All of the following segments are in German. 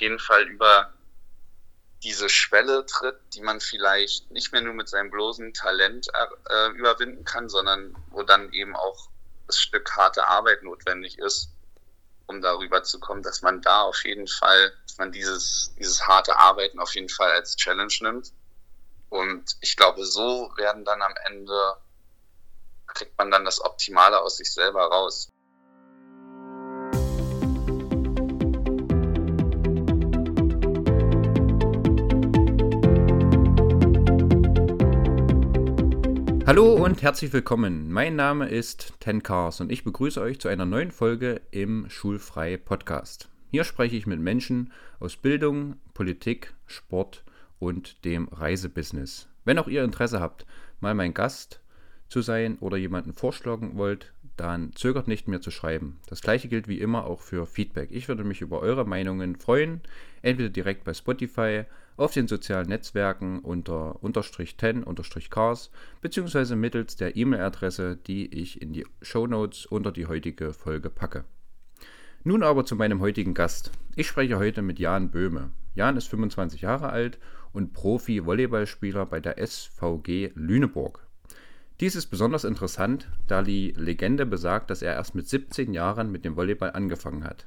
jeden Fall über diese Schwelle tritt, die man vielleicht nicht mehr nur mit seinem bloßen Talent äh, überwinden kann, sondern wo dann eben auch das Stück harte Arbeit notwendig ist, um darüber zu kommen, dass man da auf jeden Fall, dass man dieses, dieses harte Arbeiten auf jeden Fall als Challenge nimmt. Und ich glaube, so werden dann am Ende, kriegt man dann das Optimale aus sich selber raus. Hallo und herzlich willkommen. Mein Name ist Ten Cars und ich begrüße euch zu einer neuen Folge im Schulfrei Podcast. Hier spreche ich mit Menschen aus Bildung, Politik, Sport und dem Reisebusiness. Wenn auch ihr Interesse habt, mal mein Gast zu sein oder jemanden vorschlagen wollt, dann zögert nicht mehr zu schreiben. Das gleiche gilt wie immer auch für Feedback. Ich würde mich über eure Meinungen freuen, entweder direkt bei Spotify, auf den sozialen Netzwerken unter unterstrich 10 unterstrich cars beziehungsweise mittels der E-Mail-Adresse, die ich in die Show Notes unter die heutige Folge packe. Nun aber zu meinem heutigen Gast. Ich spreche heute mit Jan Böhme. Jan ist 25 Jahre alt und Profi-Volleyballspieler bei der SVG Lüneburg. Dies ist besonders interessant, da die Legende besagt, dass er erst mit 17 Jahren mit dem Volleyball angefangen hat.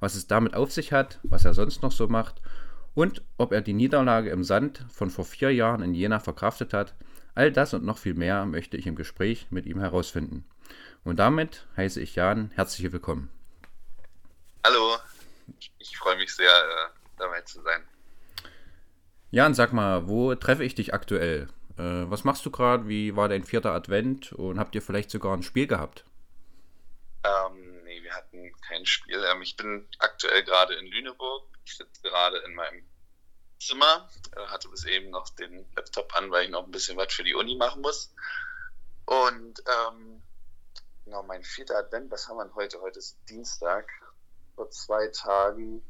Was es damit auf sich hat, was er sonst noch so macht und ob er die Niederlage im Sand von vor vier Jahren in Jena verkraftet hat, all das und noch viel mehr möchte ich im Gespräch mit ihm herausfinden. Und damit heiße ich Jan herzlich willkommen. Hallo, ich freue mich sehr, äh, dabei zu sein. Jan, sag mal, wo treffe ich dich aktuell? Äh, was machst du gerade? Wie war dein vierter Advent? Und habt ihr vielleicht sogar ein Spiel gehabt? Ähm, wir hatten kein Spiel. Ähm, ich bin aktuell gerade in Lüneburg ich sitze gerade in meinem Zimmer, äh, hatte bis eben noch den Laptop an, weil ich noch ein bisschen was für die Uni machen muss. Und ähm, genau, mein vierter Advent, was haben wir heute? Heute ist Dienstag. Vor zwei Tagen,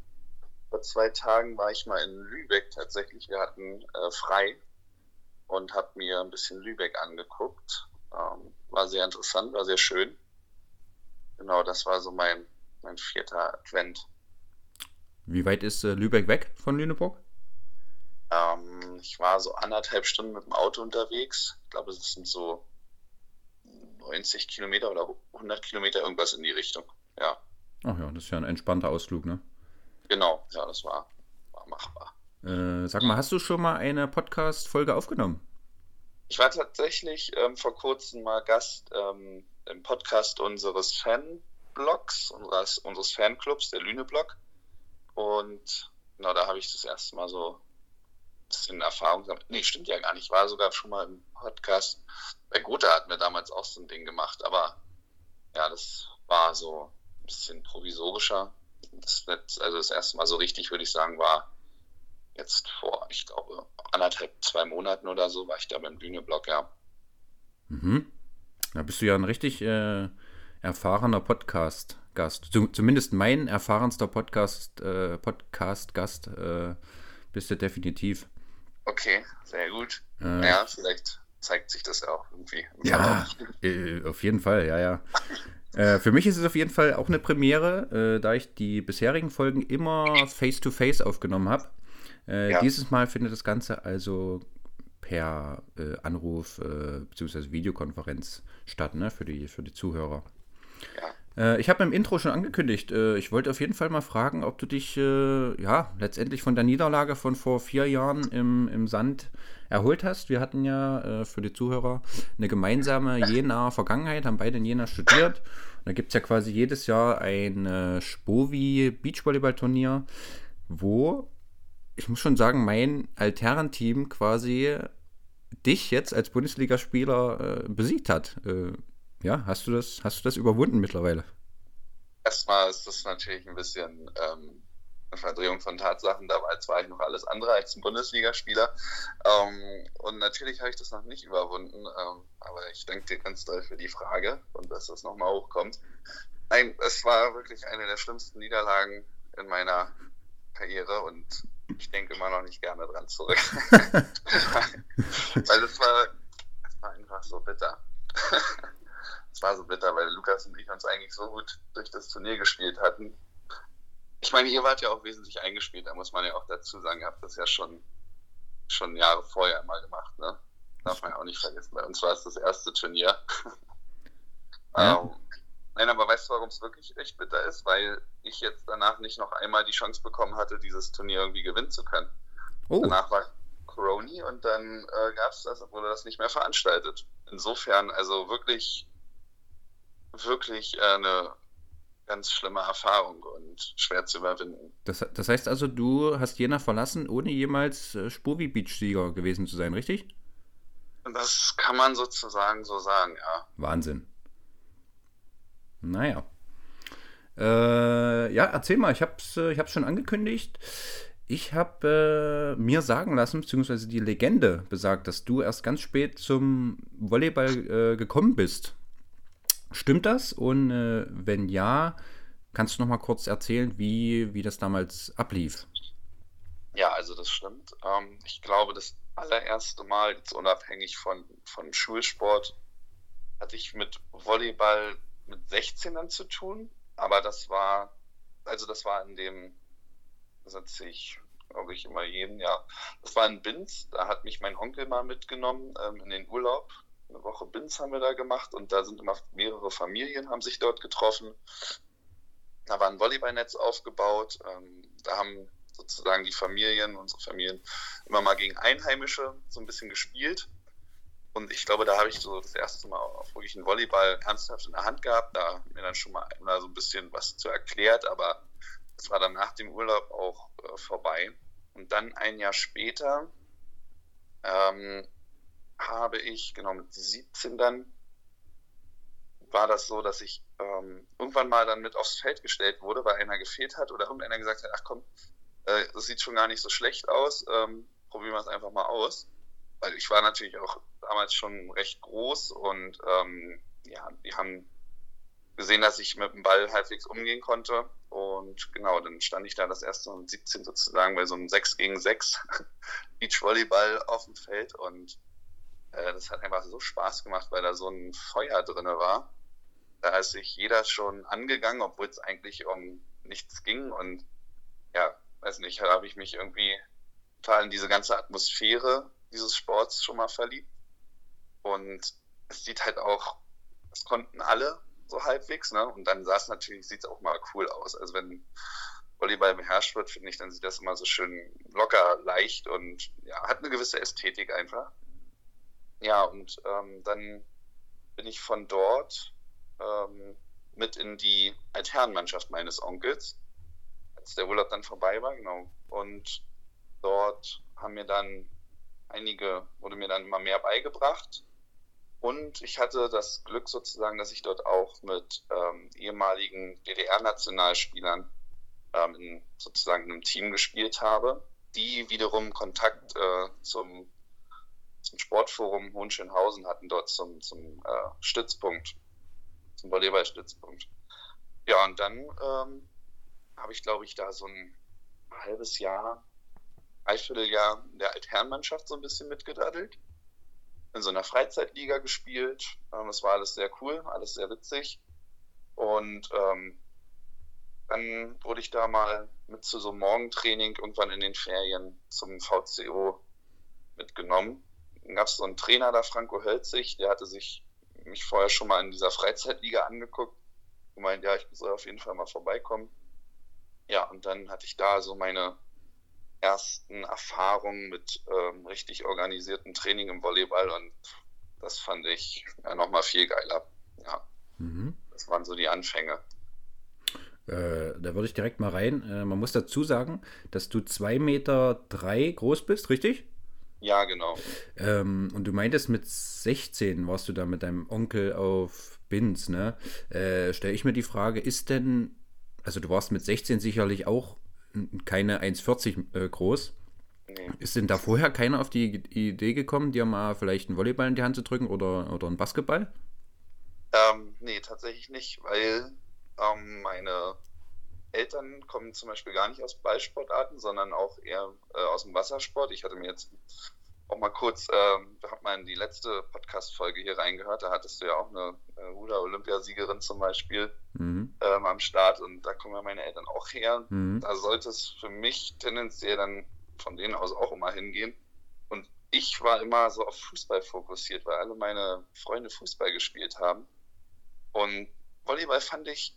vor zwei Tagen war ich mal in Lübeck tatsächlich. Wir hatten äh, frei und habe mir ein bisschen Lübeck angeguckt. Ähm, war sehr interessant, war sehr schön. Genau, das war so mein, mein vierter Advent. Wie weit ist äh, Lübeck weg von Lüneburg? Ähm, ich war so anderthalb Stunden mit dem Auto unterwegs. Ich glaube, es sind so 90 Kilometer oder 100 Kilometer, irgendwas in die Richtung. Ja. Ach ja, das ist ja ein entspannter Ausflug, ne? Genau, ja, das war, war machbar. Äh, sag mal, hast du schon mal eine Podcast-Folge aufgenommen? Ich war tatsächlich ähm, vor kurzem mal Gast ähm, im Podcast unseres Fanblogs, unseres, unseres Fanclubs, der Lüne-Blog. Und genau, da habe ich das erste Mal so ein bisschen Erfahrung gesammelt. Nee, stimmt ja gar nicht. Ich war sogar schon mal im Podcast. Bei Gotha hatten wir damals auch so ein Ding gemacht, aber ja, das war so ein bisschen provisorischer. Das, also das erste Mal so richtig, würde ich sagen, war jetzt vor, ich glaube, anderthalb, zwei Monaten oder so, war ich da beim Bühneblock, ja. Mhm. Da bist du ja ein richtig äh, erfahrener Podcast. Gast. Zumindest mein erfahrenster Podcast, äh, Podcast-Gast äh, bist du definitiv. Okay, sehr gut. Äh, ja, vielleicht zeigt sich das ja auch irgendwie. Ja, äh, auf jeden Fall, ja, ja. Äh, für mich ist es auf jeden Fall auch eine Premiere, äh, da ich die bisherigen Folgen immer face-to-face -face aufgenommen habe. Ja. Dieses Mal findet das Ganze also per Anruf äh, bzw. Videokonferenz statt, ne, für die, für die Zuhörer. Ja. Äh, ich habe im Intro schon angekündigt, äh, ich wollte auf jeden Fall mal fragen, ob du dich äh, ja letztendlich von der Niederlage von vor vier Jahren im, im Sand erholt hast. Wir hatten ja äh, für die Zuhörer eine gemeinsame Jena Vergangenheit, haben beide in Jena studiert. Und da gibt es ja quasi jedes Jahr ein äh, Spovi Beachvolleyball-Turnier, wo ich muss schon sagen, mein Alternteam quasi dich jetzt als Bundesligaspieler äh, besiegt hat. Äh, ja, hast du das, hast du das überwunden mittlerweile? Erstmal ist das natürlich ein bisschen ähm, eine Verdrehung von Tatsachen. Damals war ich noch alles andere als ein Bundesligaspieler. Ähm, und natürlich habe ich das noch nicht überwunden. Ähm, aber ich danke dir ganz doll für die Frage und dass das nochmal hochkommt. Nein, es war wirklich eine der schlimmsten Niederlagen in meiner Karriere und ich denke immer noch nicht gerne dran zurück. Weil es war, es war einfach so bitter es war so bitter, weil Lukas und ich uns eigentlich so gut durch das Turnier gespielt hatten. ich meine, ihr wart ja auch wesentlich eingespielt, da muss man ja auch dazu sagen, ihr habt das ja schon, schon Jahre vorher mal gemacht, ne? Darf man ja auch nicht vergessen. Bei uns war es das erste Turnier. Ja. ähm, nein, aber weißt du, warum es wirklich echt bitter ist? Weil ich jetzt danach nicht noch einmal die Chance bekommen hatte, dieses Turnier irgendwie gewinnen zu können. Oh. Danach war Coroni und dann äh, gab es das, wurde das nicht mehr veranstaltet. Insofern, also wirklich, wirklich äh, eine ganz schlimme Erfahrung und schwer zu überwinden. Das, das heißt also, du hast Jena verlassen, ohne jemals äh, Spurvi Beach-Sieger gewesen zu sein, richtig? Das kann man sozusagen so sagen, ja. Wahnsinn. Naja. Äh, ja, erzähl mal, ich hab's, äh, ich schon angekündigt. Ich habe äh, mir sagen lassen, beziehungsweise die Legende besagt, dass du erst ganz spät zum Volleyball äh, gekommen bist. Stimmt das? Und äh, wenn ja, kannst du noch mal kurz erzählen, wie, wie das damals ablief? Ja, also das stimmt. Ähm, ich glaube, das allererste Mal, jetzt unabhängig von, von Schulsport, hatte ich mit Volleyball mit 16ern zu tun. Aber das war, also das war in dem das erzähle ich, glaube ich, immer jeden Jahr. Das war in Binz, da hat mich mein Onkel mal mitgenommen ähm, in den Urlaub. Eine Woche Binz haben wir da gemacht und da sind immer mehrere Familien, haben sich dort getroffen. Da war ein Volleyballnetz aufgebaut. Ähm, da haben sozusagen die Familien, unsere Familien, immer mal gegen Einheimische so ein bisschen gespielt. Und ich glaube, da habe ich so das erste Mal auch wirklich einen Volleyball ernsthaft in der Hand gehabt. Da mir dann schon mal einer so ein bisschen was zu erklärt, aber das war dann nach dem Urlaub auch äh, vorbei. Und dann ein Jahr später ähm, habe ich, genau mit 17 dann, war das so, dass ich ähm, irgendwann mal dann mit aufs Feld gestellt wurde, weil einer gefehlt hat oder irgendeiner gesagt hat, ach komm, äh, das sieht schon gar nicht so schlecht aus, ähm, probieren wir es einfach mal aus. Weil ich war natürlich auch damals schon recht groß und ähm, ja, die haben gesehen, dass ich mit dem Ball halbwegs umgehen konnte. Und genau, dann stand ich da das erste Mal mit 17 sozusagen bei so einem 6 gegen 6 Beachvolleyball auf dem Feld. Und äh, das hat einfach so Spaß gemacht, weil da so ein Feuer drin war. Da ist sich jeder schon angegangen, obwohl es eigentlich um nichts ging. Und ja, weiß nicht, da habe ich mich irgendwie total in diese ganze Atmosphäre dieses Sports schon mal verliebt. Und es sieht halt auch, es konnten alle so halbwegs, ne? Und dann sah es natürlich, sieht es auch mal cool aus. Also wenn Volleyball beherrscht wird, finde ich, dann sieht das immer so schön locker, leicht und ja, hat eine gewisse Ästhetik einfach. Ja, und ähm, dann bin ich von dort ähm, mit in die Altherrenmannschaft meines Onkels, als der Urlaub dann vorbei war, genau. Und dort haben mir dann einige, wurde mir dann immer mehr beigebracht. Und ich hatte das Glück sozusagen, dass ich dort auch mit ähm, ehemaligen DDR-Nationalspielern ähm, in sozusagen einem Team gespielt habe, die wiederum Kontakt äh, zum, zum Sportforum Hohenschönhausen hatten, dort zum, zum äh, Stützpunkt, zum Volleyballstützpunkt. Ja, und dann ähm, habe ich, glaube ich, da so ein halbes Jahr, Dreivierteljahr der Altherrenmannschaft so ein bisschen mitgedaddelt in so einer Freizeitliga gespielt. Ähm, das war alles sehr cool, alles sehr witzig. Und ähm, dann wurde ich da mal mit zu so einem Morgentraining irgendwann in den Ferien zum VCO mitgenommen. Dann gab es so einen Trainer da, Franco Hölzig, der hatte sich mich vorher schon mal in dieser Freizeitliga angeguckt und meinte, ja, ich soll auf jeden Fall mal vorbeikommen. Ja, und dann hatte ich da so meine ersten Erfahrungen mit ähm, richtig organisiertem Training im Volleyball und das fand ich ja, nochmal viel geiler. Ja. Mhm. Das waren so die Anfänge. Äh, da würde ich direkt mal rein. Äh, man muss dazu sagen, dass du 2,3 Meter drei groß bist, richtig? Ja, genau. Ähm, und du meintest, mit 16 warst du da mit deinem Onkel auf Binz, ne? Äh, Stelle ich mir die Frage, ist denn, also du warst mit 16 sicherlich auch keine 1,40 äh, groß. Nee. Ist denn da vorher keiner auf die Idee gekommen, dir mal vielleicht einen Volleyball in die Hand zu drücken oder, oder einen Basketball? Ähm, nee, tatsächlich nicht, weil ähm, meine Eltern kommen zum Beispiel gar nicht aus Ballsportarten, sondern auch eher äh, aus dem Wassersport. Ich hatte mir jetzt auch mal kurz, ähm, da hat man die letzte Podcast-Folge hier reingehört, da hattest du ja auch eine äh, Ruder-Olympiasiegerin zum Beispiel mhm. Ähm, am Start und da kommen ja meine Eltern auch her. Mhm. Da sollte es für mich tendenziell dann von denen aus auch immer hingehen. Und ich war immer so auf Fußball fokussiert, weil alle meine Freunde Fußball gespielt haben. Und Volleyball fand ich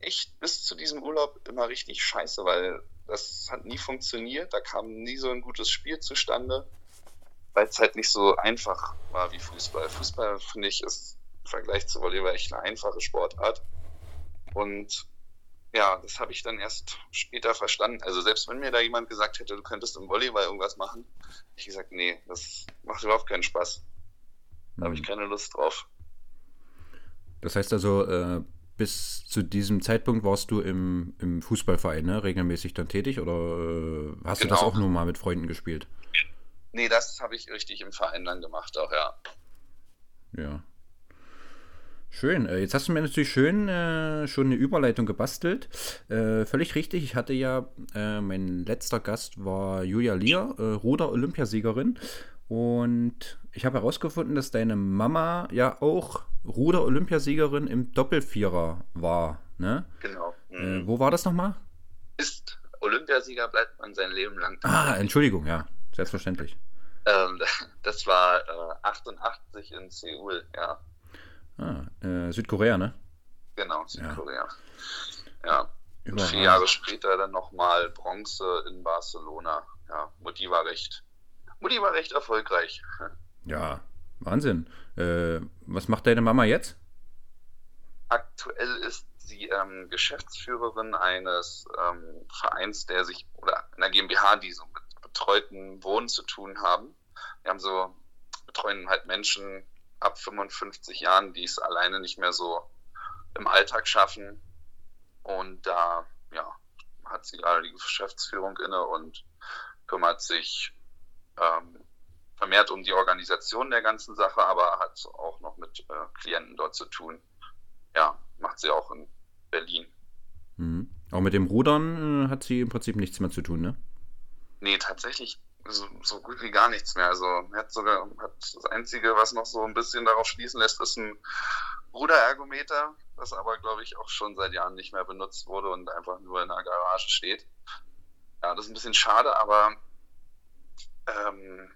echt bis zu diesem Urlaub immer richtig scheiße, weil das hat nie funktioniert, da kam nie so ein gutes Spiel zustande weil es halt nicht so einfach war wie Fußball. Fußball, finde ich, ist im Vergleich zu Volleyball echt eine einfache Sportart. Und ja, das habe ich dann erst später verstanden. Also selbst wenn mir da jemand gesagt hätte, du könntest im Volleyball irgendwas machen, hätte ich gesagt, nee, das macht überhaupt keinen Spaß. Da habe ich hm. keine Lust drauf. Das heißt also, äh, bis zu diesem Zeitpunkt warst du im, im Fußballverein ne? regelmäßig dann tätig oder äh, hast genau. du das genau. auch nur mal mit Freunden gespielt? Nee, das habe ich richtig im Verein dann gemacht auch, ja. Ja. Schön. Äh, jetzt hast du mir natürlich schön äh, schon eine Überleitung gebastelt. Äh, völlig richtig. Ich hatte ja, äh, mein letzter Gast war Julia Lier, äh, Ruder-Olympiasiegerin. Und ich habe herausgefunden, dass deine Mama ja auch Ruder-Olympiasiegerin im Doppelvierer war. Ne? Genau. Äh, mhm. wo war das nochmal? Ist Olympiasieger bleibt man sein Leben lang. Ah, Entschuldigung, ja. Selbstverständlich. Ähm, das war äh, 88 in Seoul, ja. Ah, äh, Südkorea, ne? Genau, Südkorea. Ja. ja. Und vier Jahre später dann nochmal Bronze in Barcelona. Ja, Mutti war recht, Mutti war recht erfolgreich. Ja, Wahnsinn. Äh, was macht deine Mama jetzt? Aktuell ist sie ähm, Geschäftsführerin eines ähm, Vereins, der sich, oder einer GmbH, die so mit betreuten Wohnen zu tun haben. Wir haben so, betreuen halt Menschen ab 55 Jahren, die es alleine nicht mehr so im Alltag schaffen. Und da, ja, hat sie gerade die Geschäftsführung inne und kümmert sich ähm, vermehrt um die Organisation der ganzen Sache, aber hat auch noch mit äh, Klienten dort zu tun. Ja, macht sie auch in Berlin. Mhm. Auch mit dem Rudern äh, hat sie im Prinzip nichts mehr zu tun, ne? Nee, tatsächlich so, so, gut wie gar nichts mehr. Also hat sogar hat das Einzige, was noch so ein bisschen darauf schließen lässt, ist ein Ruderergometer, das aber, glaube ich, auch schon seit Jahren nicht mehr benutzt wurde und einfach nur in der Garage steht. Ja, das ist ein bisschen schade, aber ähm,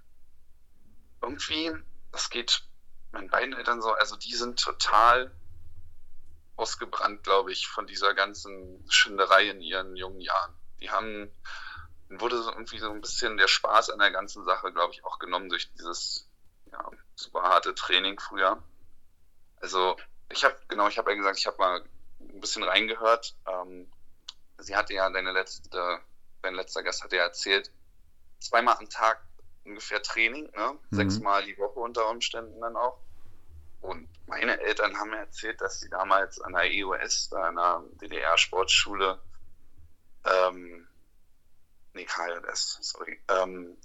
irgendwie, das geht meinen beiden Eltern so, also die sind total ausgebrannt, glaube ich, von dieser ganzen Schinderei in ihren jungen Jahren. Die haben wurde so irgendwie so ein bisschen der Spaß an der ganzen Sache, glaube ich, auch genommen durch dieses ja, super harte Training früher. Also ich habe, genau, ich habe ja gesagt, ich habe mal ein bisschen reingehört. Ähm, sie hatte ja, deine letzte, dein letzter Gast hat ja erzählt, zweimal am Tag ungefähr Training, ne? Mhm. sechsmal die Woche unter Umständen dann auch. Und meine Eltern haben mir erzählt, dass sie damals an der EOS, da einer DDR-Sportschule, ähm, nee, KLS, sorry, ähm,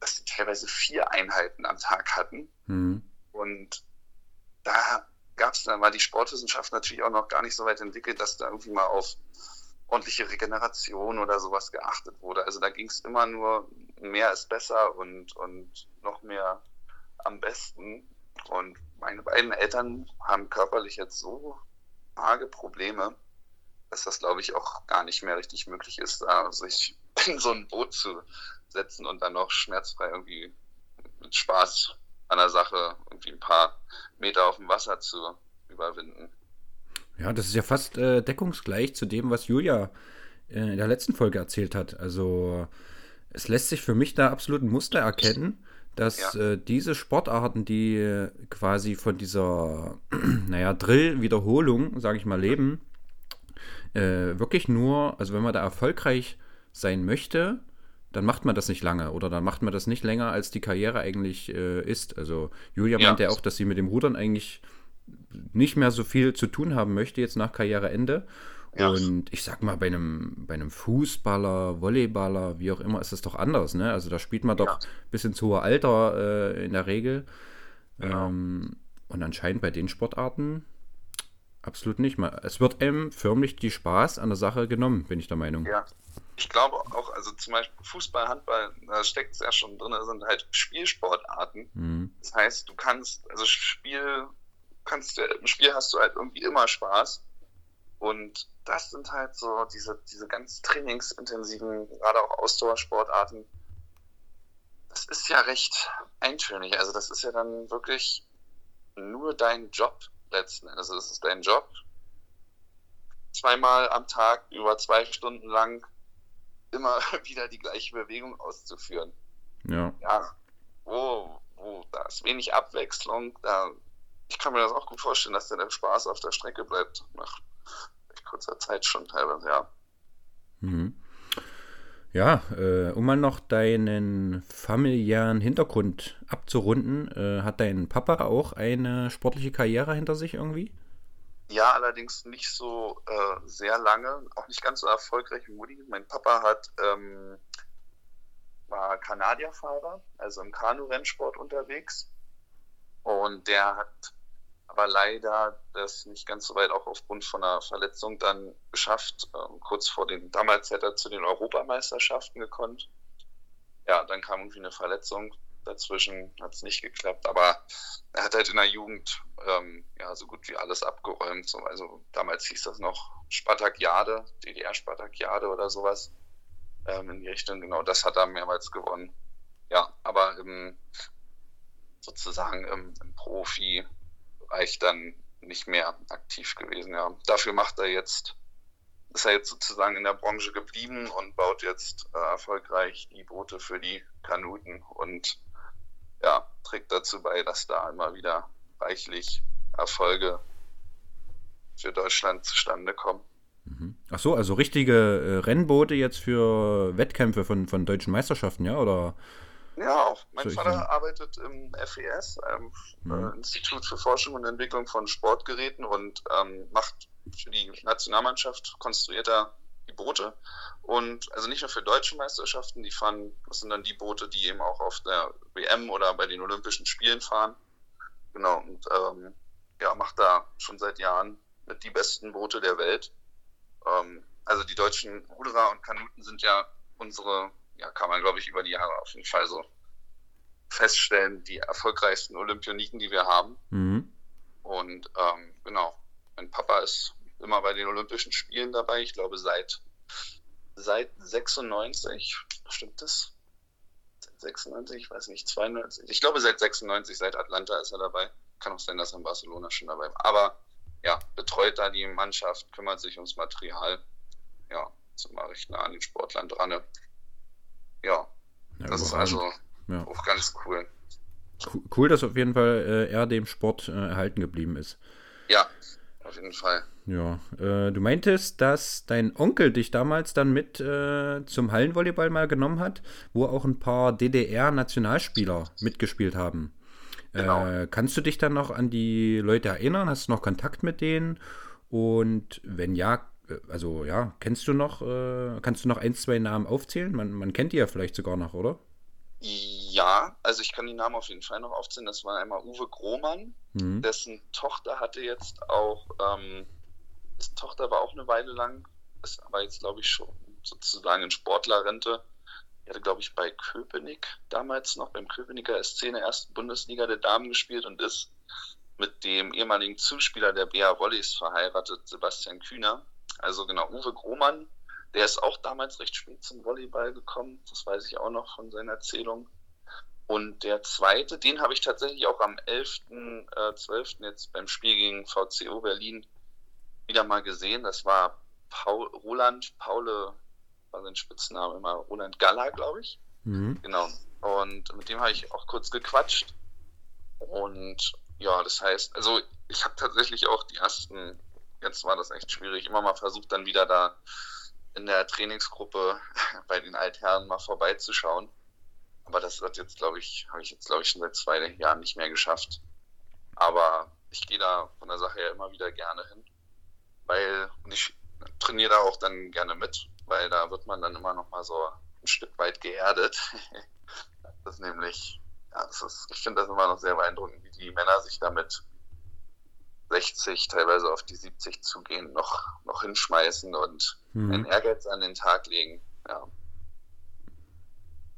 dass sie teilweise vier Einheiten am Tag hatten. Mhm. Und da gab es, da war die Sportwissenschaft natürlich auch noch gar nicht so weit entwickelt, dass da irgendwie mal auf ordentliche Regeneration oder sowas geachtet wurde. Also da ging es immer nur, mehr ist besser und, und noch mehr am besten. Und meine beiden Eltern haben körperlich jetzt so arge Probleme, dass das, glaube ich, auch gar nicht mehr richtig möglich ist, da sich in so ein Boot zu setzen und dann noch schmerzfrei irgendwie mit Spaß an der Sache irgendwie ein paar Meter auf dem Wasser zu überwinden. Ja, das ist ja fast äh, deckungsgleich zu dem, was Julia äh, in der letzten Folge erzählt hat. Also es lässt sich für mich da absolut ein Muster erkennen, dass ja. äh, diese Sportarten, die quasi von dieser, naja, Drill-Wiederholung, sage ich mal, leben, äh, wirklich nur, also wenn man da erfolgreich sein möchte, dann macht man das nicht lange oder dann macht man das nicht länger, als die Karriere eigentlich äh, ist. Also Julia ja. meinte ja auch, dass sie mit dem Rudern eigentlich nicht mehr so viel zu tun haben möchte jetzt nach Karriereende. Ja. Und ich sag mal, bei einem, bei einem Fußballer, Volleyballer, wie auch immer, ist es doch anders. Ne? Also da spielt man doch ja. bis ins hohe Alter äh, in der Regel. Ja. Ähm, und anscheinend bei den Sportarten absolut nicht. Es wird einem förmlich die Spaß an der Sache genommen, bin ich der Meinung. Ja, ich glaube auch, also zum Beispiel Fußball, Handball, da steckt es ja schon drin, das sind halt Spielsportarten. Mhm. Das heißt, du kannst, also Spiel, kannst im Spiel hast du halt irgendwie immer Spaß. Und das sind halt so diese, diese ganz trainingsintensiven, gerade auch Ausdauersportarten. Das ist ja recht eintönig. Also das ist ja dann wirklich nur dein Job letzten Endes. Also es ist dein Job, zweimal am Tag über zwei Stunden lang immer wieder die gleiche Bewegung auszuführen. Ja. Ja, wo, wo da ist wenig Abwechslung, da, ich kann mir das auch gut vorstellen, dass der Spaß auf der Strecke bleibt, nach kurzer Zeit schon teilweise, ja. Mhm. Ja, äh, um mal noch deinen familiären Hintergrund abzurunden, äh, hat dein Papa auch eine sportliche Karriere hinter sich irgendwie? Ja, allerdings nicht so äh, sehr lange, auch nicht ganz so erfolgreich wie Mutti. Mein Papa hat ähm, war Kanadierfahrer, also im Kanu-Rennsport unterwegs. Und der hat aber leider das nicht ganz so weit auch aufgrund von einer Verletzung dann geschafft. Ähm, kurz vor den, damals hätte er zu den Europameisterschaften gekonnt. Ja, dann kam irgendwie eine Verletzung dazwischen, hat es nicht geklappt. Aber er hat halt in der Jugend ähm, ja so gut wie alles abgeräumt. So, also damals hieß das noch Spartakiade, DDR-Spartakiade oder sowas ähm, in die Richtung. Genau, das hat er mehrmals gewonnen. Ja, aber im, sozusagen im, im Profi-Bereich dann nicht mehr aktiv gewesen. Ja. Dafür macht er jetzt, ist er jetzt sozusagen in der Branche geblieben und baut jetzt äh, erfolgreich die Boote für die Kanuten und ja, trägt dazu bei, dass da immer wieder reichlich Erfolge für Deutschland zustande kommen. Mhm. Ach so, also richtige äh, Rennboote jetzt für Wettkämpfe von, von deutschen Meisterschaften, ja? Oder? Ja, auch. Mein Vater sagen? arbeitet im FES, ähm, mhm. Institut für Forschung und Entwicklung von Sportgeräten und ähm, macht für die Nationalmannschaft konstruiert er die Boote. Und also nicht nur für deutsche Meisterschaften, die fahren, das sind dann die Boote, die eben auch auf der WM oder bei den Olympischen Spielen fahren. Genau, und ähm, ja, macht da schon seit Jahren mit die besten Boote der Welt. Ähm, also die deutschen Ruderer und Kanuten sind ja unsere, ja, kann man glaube ich über die Jahre auf jeden Fall so feststellen, die erfolgreichsten Olympioniken, die wir haben. Mhm. Und ähm, genau, mein Papa ist immer bei den Olympischen Spielen dabei. Ich glaube, seit, seit 96, stimmt das? Seit 96, ich weiß nicht, 92. Ich glaube, seit 96, seit Atlanta ist er dabei. Kann auch sein, dass er in Barcelona schon dabei war. Aber ja, betreut da die Mannschaft, kümmert sich ums Material. Ja, recht nah an den Sportlern dran. Ja, ja das ist also ja. auch ganz cool. Cool, dass auf jeden Fall äh, er dem Sport äh, erhalten geblieben ist. Ja, auf jeden Fall. Ja, äh, du meintest, dass dein Onkel dich damals dann mit äh, zum Hallenvolleyball mal genommen hat, wo auch ein paar DDR-Nationalspieler mitgespielt haben. Genau. Äh, kannst du dich dann noch an die Leute erinnern? Hast du noch Kontakt mit denen? Und wenn ja, äh, also ja, kennst du noch, äh, kannst du noch ein, zwei Namen aufzählen? Man, man kennt die ja vielleicht sogar noch, oder? Ja, also ich kann die Namen auf jeden Fall noch aufzählen. Das war einmal Uwe Grohmann, mhm. dessen Tochter hatte jetzt auch, ähm, dessen Tochter war auch eine Weile lang, ist aber jetzt glaube ich schon sozusagen in Sportlerrente. Die hatte glaube ich bei Köpenick damals noch beim Köpenicker SC in der ersten Bundesliga der Damen gespielt und ist mit dem ehemaligen Zuspieler der BA Volleys verheiratet, Sebastian Kühner. Also genau, Uwe Grohmann der ist auch damals recht spät zum Volleyball gekommen. Das weiß ich auch noch von seiner Erzählung. Und der zweite, den habe ich tatsächlich auch am 11.12. Äh, jetzt beim Spiel gegen VCO Berlin wieder mal gesehen. Das war Paul, Roland, Paule, war sein Spitzname immer, Roland Galler, glaube ich. Mhm. Genau. Und mit dem habe ich auch kurz gequatscht. Und ja, das heißt, also ich habe tatsächlich auch die ersten, jetzt war das echt schwierig, immer mal versucht, dann wieder da in der Trainingsgruppe bei den Altherren mal vorbeizuschauen. Aber das wird jetzt, glaube ich, habe ich jetzt, glaube ich, schon seit zwei Jahren nicht mehr geschafft. Aber ich gehe da von der Sache ja immer wieder gerne hin. Weil, und ich trainiere da auch dann gerne mit, weil da wird man dann immer noch mal so ein Stück weit geerdet. das ist nämlich, ja, das ist, ich finde das immer noch sehr beeindruckend, wie die Männer sich damit 60, teilweise auf die 70 zugehen, noch, noch hinschmeißen und mhm. einen Ehrgeiz an den Tag legen. ja.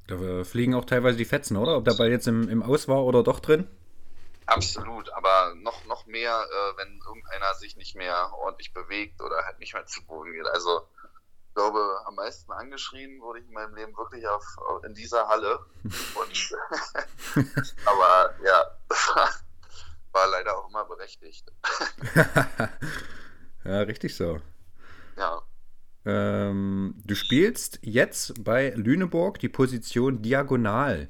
Da fliegen auch teilweise die Fetzen, oder? Ob der Ball jetzt im, im Aus war oder doch drin? Absolut, aber noch, noch mehr, äh, wenn irgendeiner sich nicht mehr ordentlich bewegt oder halt nicht mehr zu Boden geht. Also ich glaube, am meisten angeschrien wurde ich in meinem Leben wirklich auf, in dieser Halle. Und, aber ja, das war, war leider auch immer berechtigt. ja, richtig so. Ja. Ähm, du spielst jetzt bei Lüneburg die Position Diagonal.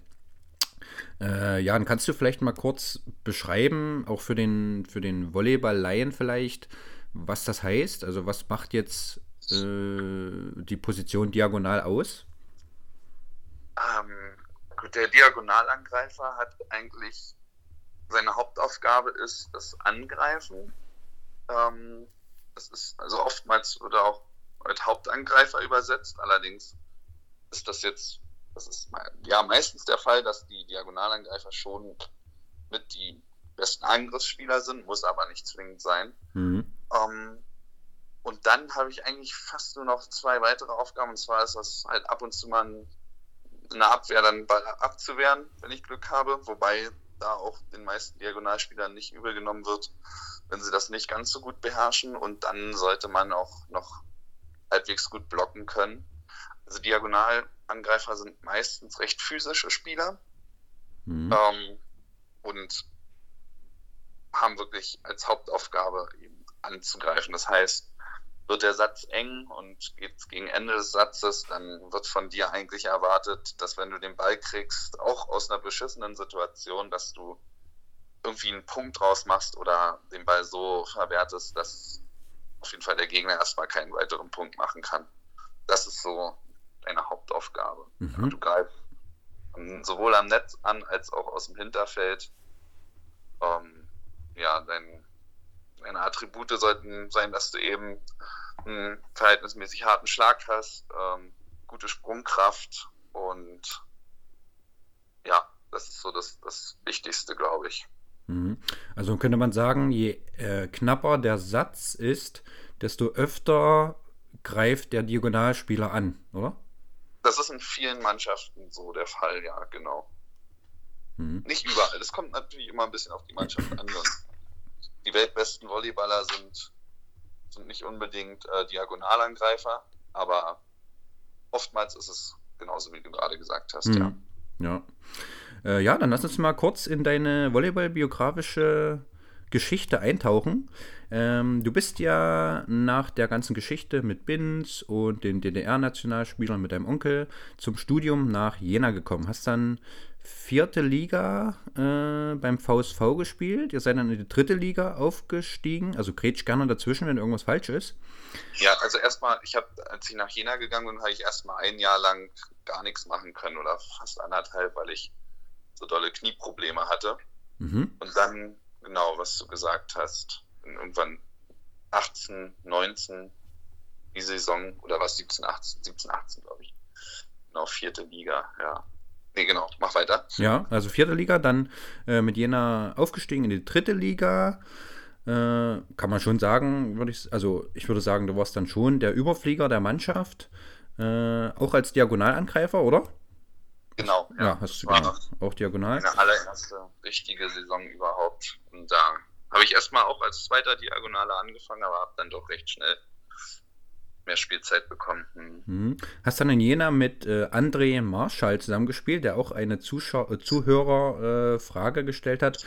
Äh, Jan, kannst du vielleicht mal kurz beschreiben, auch für den, für den Volleyball-Laien vielleicht, was das heißt? Also was macht jetzt äh, die Position Diagonal aus? Ähm, gut, der Diagonalangreifer hat eigentlich seine Hauptaufgabe ist das Angreifen. Ähm, das ist also oftmals oder auch als Hauptangreifer übersetzt. Allerdings ist das jetzt, das ist ja meistens der Fall, dass die Diagonalangreifer schon mit die besten Angriffsspieler sind, muss aber nicht zwingend sein. Mhm. Ähm, und dann habe ich eigentlich fast nur noch zwei weitere Aufgaben. Und zwar ist das halt ab und zu mal in der Abwehr dann Ball abzuwehren, wenn ich Glück habe. Wobei da auch den meisten Diagonalspielern nicht übel genommen wird, wenn sie das nicht ganz so gut beherrschen. Und dann sollte man auch noch halbwegs gut blocken können. Also Diagonalangreifer sind meistens recht physische Spieler mhm. ähm, und haben wirklich als Hauptaufgabe eben anzugreifen. Das heißt, wird der Satz eng und geht gegen Ende des Satzes, dann wird von dir eigentlich erwartet, dass wenn du den Ball kriegst, auch aus einer beschissenen Situation, dass du irgendwie einen Punkt draus machst oder den Ball so verwertest, dass auf jeden Fall der Gegner erstmal keinen weiteren Punkt machen kann. Das ist so deine Hauptaufgabe. Mhm. Du greifst sowohl am Netz an als auch aus dem Hinterfeld. Ähm, ja, dein, deine Attribute sollten sein, dass du eben einen verhältnismäßig harten Schlag hast, ähm, gute Sprungkraft und ja, das ist so das, das Wichtigste, glaube ich. Mhm. Also könnte man sagen, je äh, knapper der Satz ist, desto öfter greift der Diagonalspieler an, oder? Das ist in vielen Mannschaften so der Fall, ja, genau. Mhm. Nicht überall. Das kommt natürlich immer ein bisschen auf die Mannschaft an. Die weltbesten Volleyballer sind, sind nicht unbedingt äh, Diagonalangreifer, aber oftmals ist es genauso, wie du gerade gesagt hast, mhm. ja. Ja. Äh, ja, dann lass uns mal kurz in deine Volleyball-biografische Geschichte eintauchen. Ähm, du bist ja nach der ganzen Geschichte mit Binz und den DDR-Nationalspielern mit deinem Onkel zum Studium nach Jena gekommen. Hast dann vierte Liga äh, beim VSV gespielt. Ihr seid dann in die dritte Liga aufgestiegen. Also grätsch gerne dazwischen, wenn irgendwas falsch ist. Ja, also erstmal, ich habe, als ich nach Jena gegangen bin, habe ich erstmal ein Jahr lang gar nichts machen können oder fast anderthalb, weil ich so dolle Knieprobleme hatte. Mhm. Und dann, genau, was du gesagt hast, irgendwann 18, 19, die Saison, oder was, 17, 18, 17, 18, glaube ich. Genau, vierte Liga, ja. Nee, genau, mach weiter. Ja, also vierte Liga, dann äh, mit Jena aufgestiegen in die dritte Liga. Äh, kann man schon sagen, würde ich, also ich würde sagen, du warst dann schon der Überflieger der Mannschaft, äh, auch als Diagonalangreifer, oder? Genau. Ja, ja hast du war auch diagonal. Meine allererste richtige Saison überhaupt. Und da habe ich erstmal auch als zweiter Diagonaler angefangen, aber habe dann doch recht schnell mehr Spielzeit bekommen. Hm. Mhm. Hast dann in Jena mit äh, André Marschall zusammengespielt, der auch eine Zuschau äh, Zuhörerfrage äh, gestellt hat,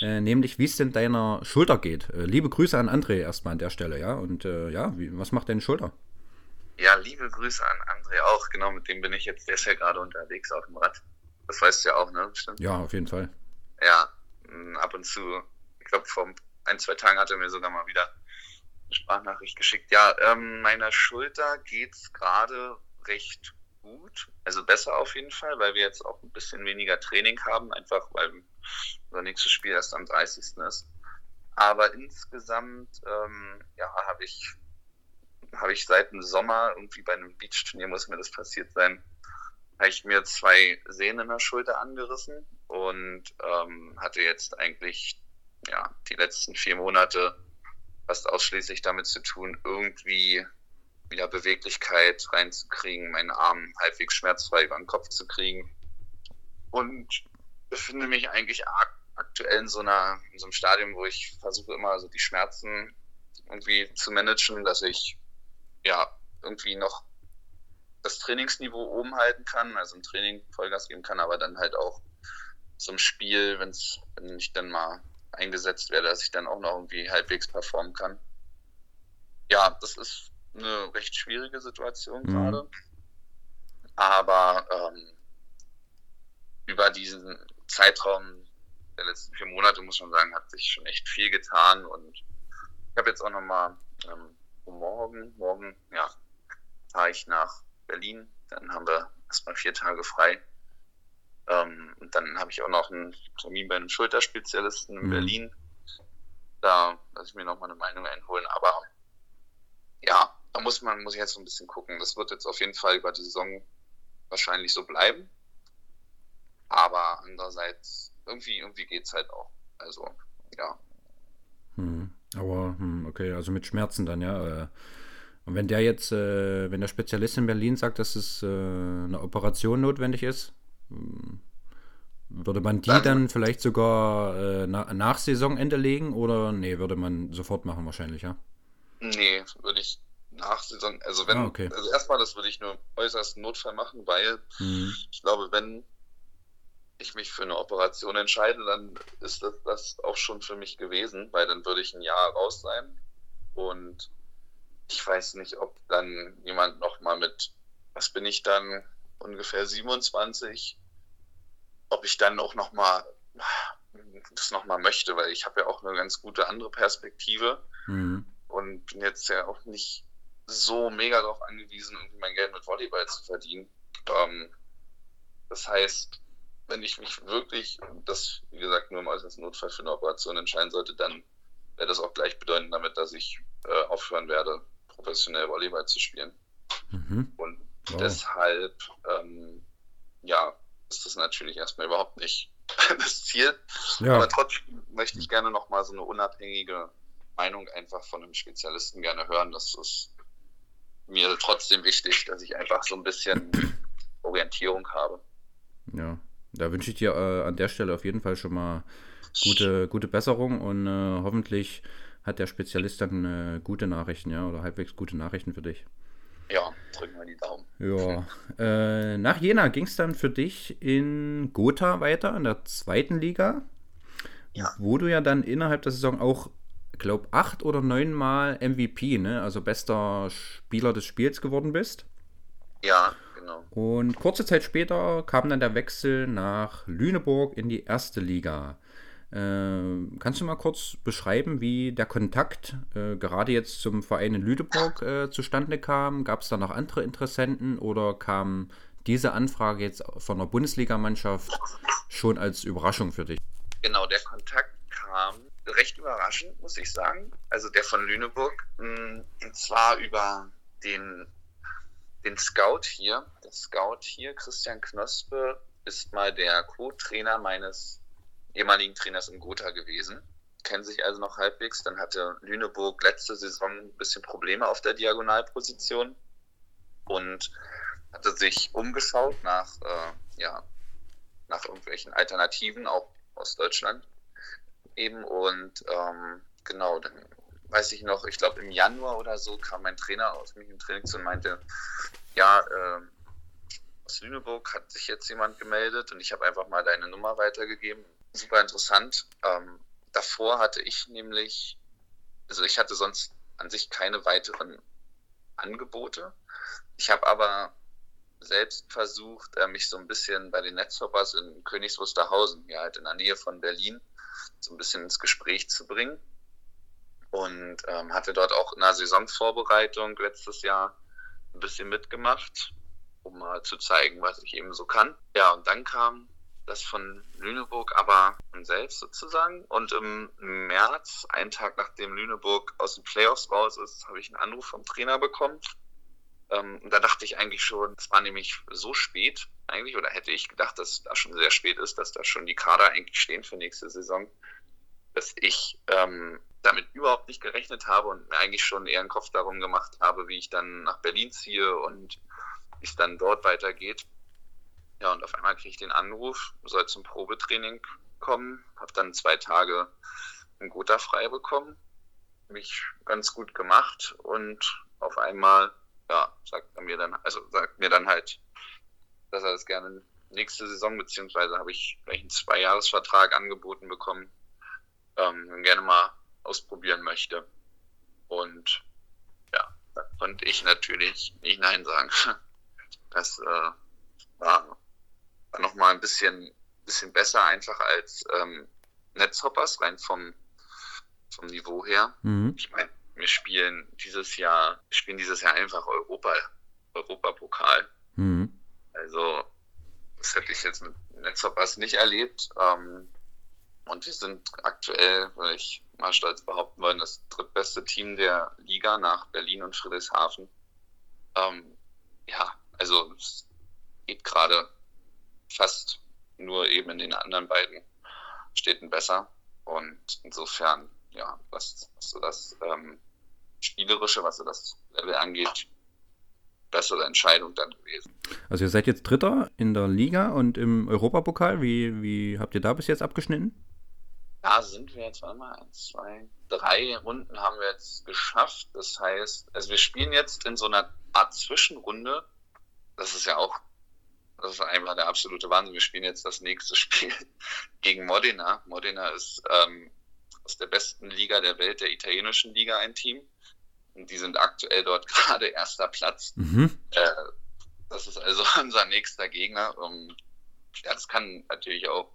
äh, nämlich wie es denn deiner Schulter geht. Äh, liebe Grüße an André erstmal an der Stelle, ja. Und äh, ja, wie, was macht deine Schulter? Ja, liebe Grüße an André auch. Genau, mit dem bin ich jetzt, der ist ja gerade unterwegs auf dem Rad. Das weißt du ja auch, ne? Bestimmt. Ja, auf jeden Fall. Ja, ab und zu, ich glaube, vor ein, zwei Tagen hat er mir sogar mal wieder eine Sprachnachricht geschickt. Ja, ähm, meiner Schulter geht's gerade recht gut. Also besser auf jeden Fall, weil wir jetzt auch ein bisschen weniger Training haben, einfach weil unser nächstes Spiel erst am 30. ist. Aber insgesamt ähm, ja, habe ich habe ich seit dem Sommer, irgendwie bei einem Beachturnier muss mir das passiert sein, habe ich mir zwei Sehnen in der Schulter angerissen und ähm, hatte jetzt eigentlich ja, die letzten vier Monate fast ausschließlich damit zu tun, irgendwie wieder Beweglichkeit reinzukriegen, meinen Arm halbwegs schmerzfrei über den Kopf zu kriegen. Und befinde mich eigentlich aktuell in so, einer, in so einem Stadium, wo ich versuche immer so die Schmerzen irgendwie zu managen, dass ich ja irgendwie noch das Trainingsniveau oben halten kann, also im Training Vollgas geben kann, aber dann halt auch zum Spiel, wenn's, wenn ich dann mal eingesetzt werde, dass ich dann auch noch irgendwie halbwegs performen kann. Ja, das ist eine recht schwierige Situation mhm. gerade. Aber ähm, über diesen Zeitraum der letzten vier Monate, muss man sagen, hat sich schon echt viel getan. Und ich habe jetzt auch nochmal ähm, morgen, morgen, ja, fahre ich nach Berlin. Dann haben wir erstmal vier Tage frei. Ähm, und dann habe ich auch noch einen Termin bei einem Schulterspezialisten in mhm. Berlin. Da lasse ich mir nochmal eine Meinung einholen. Aber ja, da muss man, muss ich jetzt so ein bisschen gucken. Das wird jetzt auf jeden Fall über die Saison wahrscheinlich so bleiben. Aber andererseits, irgendwie, irgendwie geht es halt auch. Also, ja. Hm, aber, hm, okay, also mit Schmerzen dann, ja. Äh, und wenn der jetzt, äh, wenn der Spezialist in Berlin sagt, dass es äh, eine Operation notwendig ist, hm, würde man die dann vielleicht sogar äh, na, nach Saisonende legen oder nee, würde man sofort machen wahrscheinlich, ja? Nee, würde ich nach Saison, also wenn, ah, okay. also erstmal, das würde ich nur äußerst Notfall machen, weil mhm. ich glaube, wenn ich mich für eine Operation entscheide, dann ist das, das auch schon für mich gewesen, weil dann würde ich ein Jahr raus sein und ich weiß nicht, ob dann jemand nochmal mit, was bin ich dann, ungefähr 27, ob ich dann auch nochmal das nochmal möchte, weil ich habe ja auch eine ganz gute andere Perspektive mhm. und bin jetzt ja auch nicht so mega darauf angewiesen, irgendwie mein Geld mit Volleyball zu verdienen. Ähm, das heißt, wenn ich mich wirklich, das wie gesagt nur im äußersten Notfall für eine Operation entscheiden sollte, dann wäre das auch gleichbedeutend damit, dass ich äh, aufhören werde, professionell Volleyball zu spielen. Mhm. Und wow. deshalb, ähm, ja, ist das natürlich erstmal überhaupt nicht das Ziel. Ja. Aber trotzdem möchte ich gerne nochmal so eine unabhängige Meinung einfach von einem Spezialisten gerne hören. Das ist mir trotzdem wichtig, dass ich einfach so ein bisschen Orientierung habe. Ja, da wünsche ich dir äh, an der Stelle auf jeden Fall schon mal gute, gute Besserung und äh, hoffentlich hat der Spezialist dann äh, gute Nachrichten, ja, oder halbwegs gute Nachrichten für dich. Ja, drücken wir die Daumen. Ja. Äh, nach Jena ging es dann für dich in Gotha weiter, in der zweiten Liga. Ja. Wo du ja dann innerhalb der Saison auch, glaube acht oder neunmal MVP, ne? Also bester Spieler des Spiels geworden bist. Ja, genau. Und kurze Zeit später kam dann der Wechsel nach Lüneburg in die erste Liga. Äh, kannst du mal kurz beschreiben, wie der Kontakt äh, gerade jetzt zum Verein in Lüneburg äh, zustande kam? Gab es da noch andere Interessenten oder kam diese Anfrage jetzt von der Bundesligamannschaft schon als Überraschung für dich? Genau, der Kontakt kam recht überraschend, muss ich sagen. Also der von Lüneburg, mm, und zwar über den, den Scout hier. Der Scout hier, Christian Knospe, ist mal der Co-Trainer meines ehemaligen Trainers in Gotha gewesen, kennen sich also noch halbwegs. Dann hatte Lüneburg letzte Saison ein bisschen Probleme auf der Diagonalposition und hatte sich umgeschaut nach, äh, ja, nach irgendwelchen Alternativen, auch aus Deutschland eben. Und ähm, genau, dann weiß ich noch, ich glaube im Januar oder so kam mein Trainer aus mich im Training und meinte, ja, äh, aus Lüneburg hat sich jetzt jemand gemeldet und ich habe einfach mal deine Nummer weitergegeben super interessant. Ähm, davor hatte ich nämlich, also ich hatte sonst an sich keine weiteren Angebote. Ich habe aber selbst versucht, äh, mich so ein bisschen bei den Netzhoppers in Königs Wusterhausen, ja halt in der Nähe von Berlin, so ein bisschen ins Gespräch zu bringen. Und ähm, hatte dort auch in der Saisonvorbereitung letztes Jahr ein bisschen mitgemacht, um mal zu zeigen, was ich eben so kann. Ja, und dann kam das von Lüneburg aber selbst sozusagen. Und im März, einen Tag nachdem Lüneburg aus den Playoffs raus ist, habe ich einen Anruf vom Trainer bekommen. Ähm, und da dachte ich eigentlich schon, es war nämlich so spät eigentlich, oder hätte ich gedacht, dass es da schon sehr spät ist, dass da schon die Kader eigentlich stehen für nächste Saison, dass ich ähm, damit überhaupt nicht gerechnet habe und mir eigentlich schon eher einen Kopf darum gemacht habe, wie ich dann nach Berlin ziehe und wie es dann dort weitergeht. Ja, und auf einmal kriege ich den Anruf, soll zum Probetraining kommen, habe dann zwei Tage ein Gotha frei bekommen, mich ganz gut gemacht und auf einmal, ja, sagt er mir dann, also sagt mir dann halt, dass er das gerne nächste Saison, beziehungsweise habe ich gleich einen Zweijahresvertrag angeboten bekommen, ähm, gerne mal ausprobieren möchte. Und ja, da konnte ich natürlich nicht Nein sagen. Das äh, war nochmal ein bisschen, bisschen besser einfach als ähm, Netzhoppers, rein vom, vom Niveau her. Mhm. Ich meine, wir spielen dieses Jahr, wir spielen dieses Jahr einfach Europa, Europapokal. Mhm. Also, das hätte ich jetzt mit Netzhoppers nicht erlebt. Ähm, und wir sind aktuell, würde ich mal stolz behaupten wollen, das drittbeste Team der Liga nach Berlin und Friedrichshafen. Ähm, ja, also es geht gerade fast nur eben in den anderen beiden Städten besser. Und insofern, ja, was, was so das ähm, Spielerische, was so das Level angeht, bessere Entscheidung dann gewesen. Also ihr seid jetzt Dritter in der Liga und im Europapokal. Wie, wie habt ihr da bis jetzt abgeschnitten? Da sind wir jetzt, warte mal, eins, zwei, drei Runden haben wir jetzt geschafft. Das heißt, also wir spielen jetzt in so einer Art Zwischenrunde. Das ist ja auch, das ist einfach der absolute Wahnsinn. Wir spielen jetzt das nächste Spiel gegen Modena. Modena ist ähm, aus der besten Liga der Welt, der italienischen Liga, ein Team. Und die sind aktuell dort gerade erster Platz. Mhm. Äh, das ist also unser nächster Gegner. Um, ja, das kann natürlich auch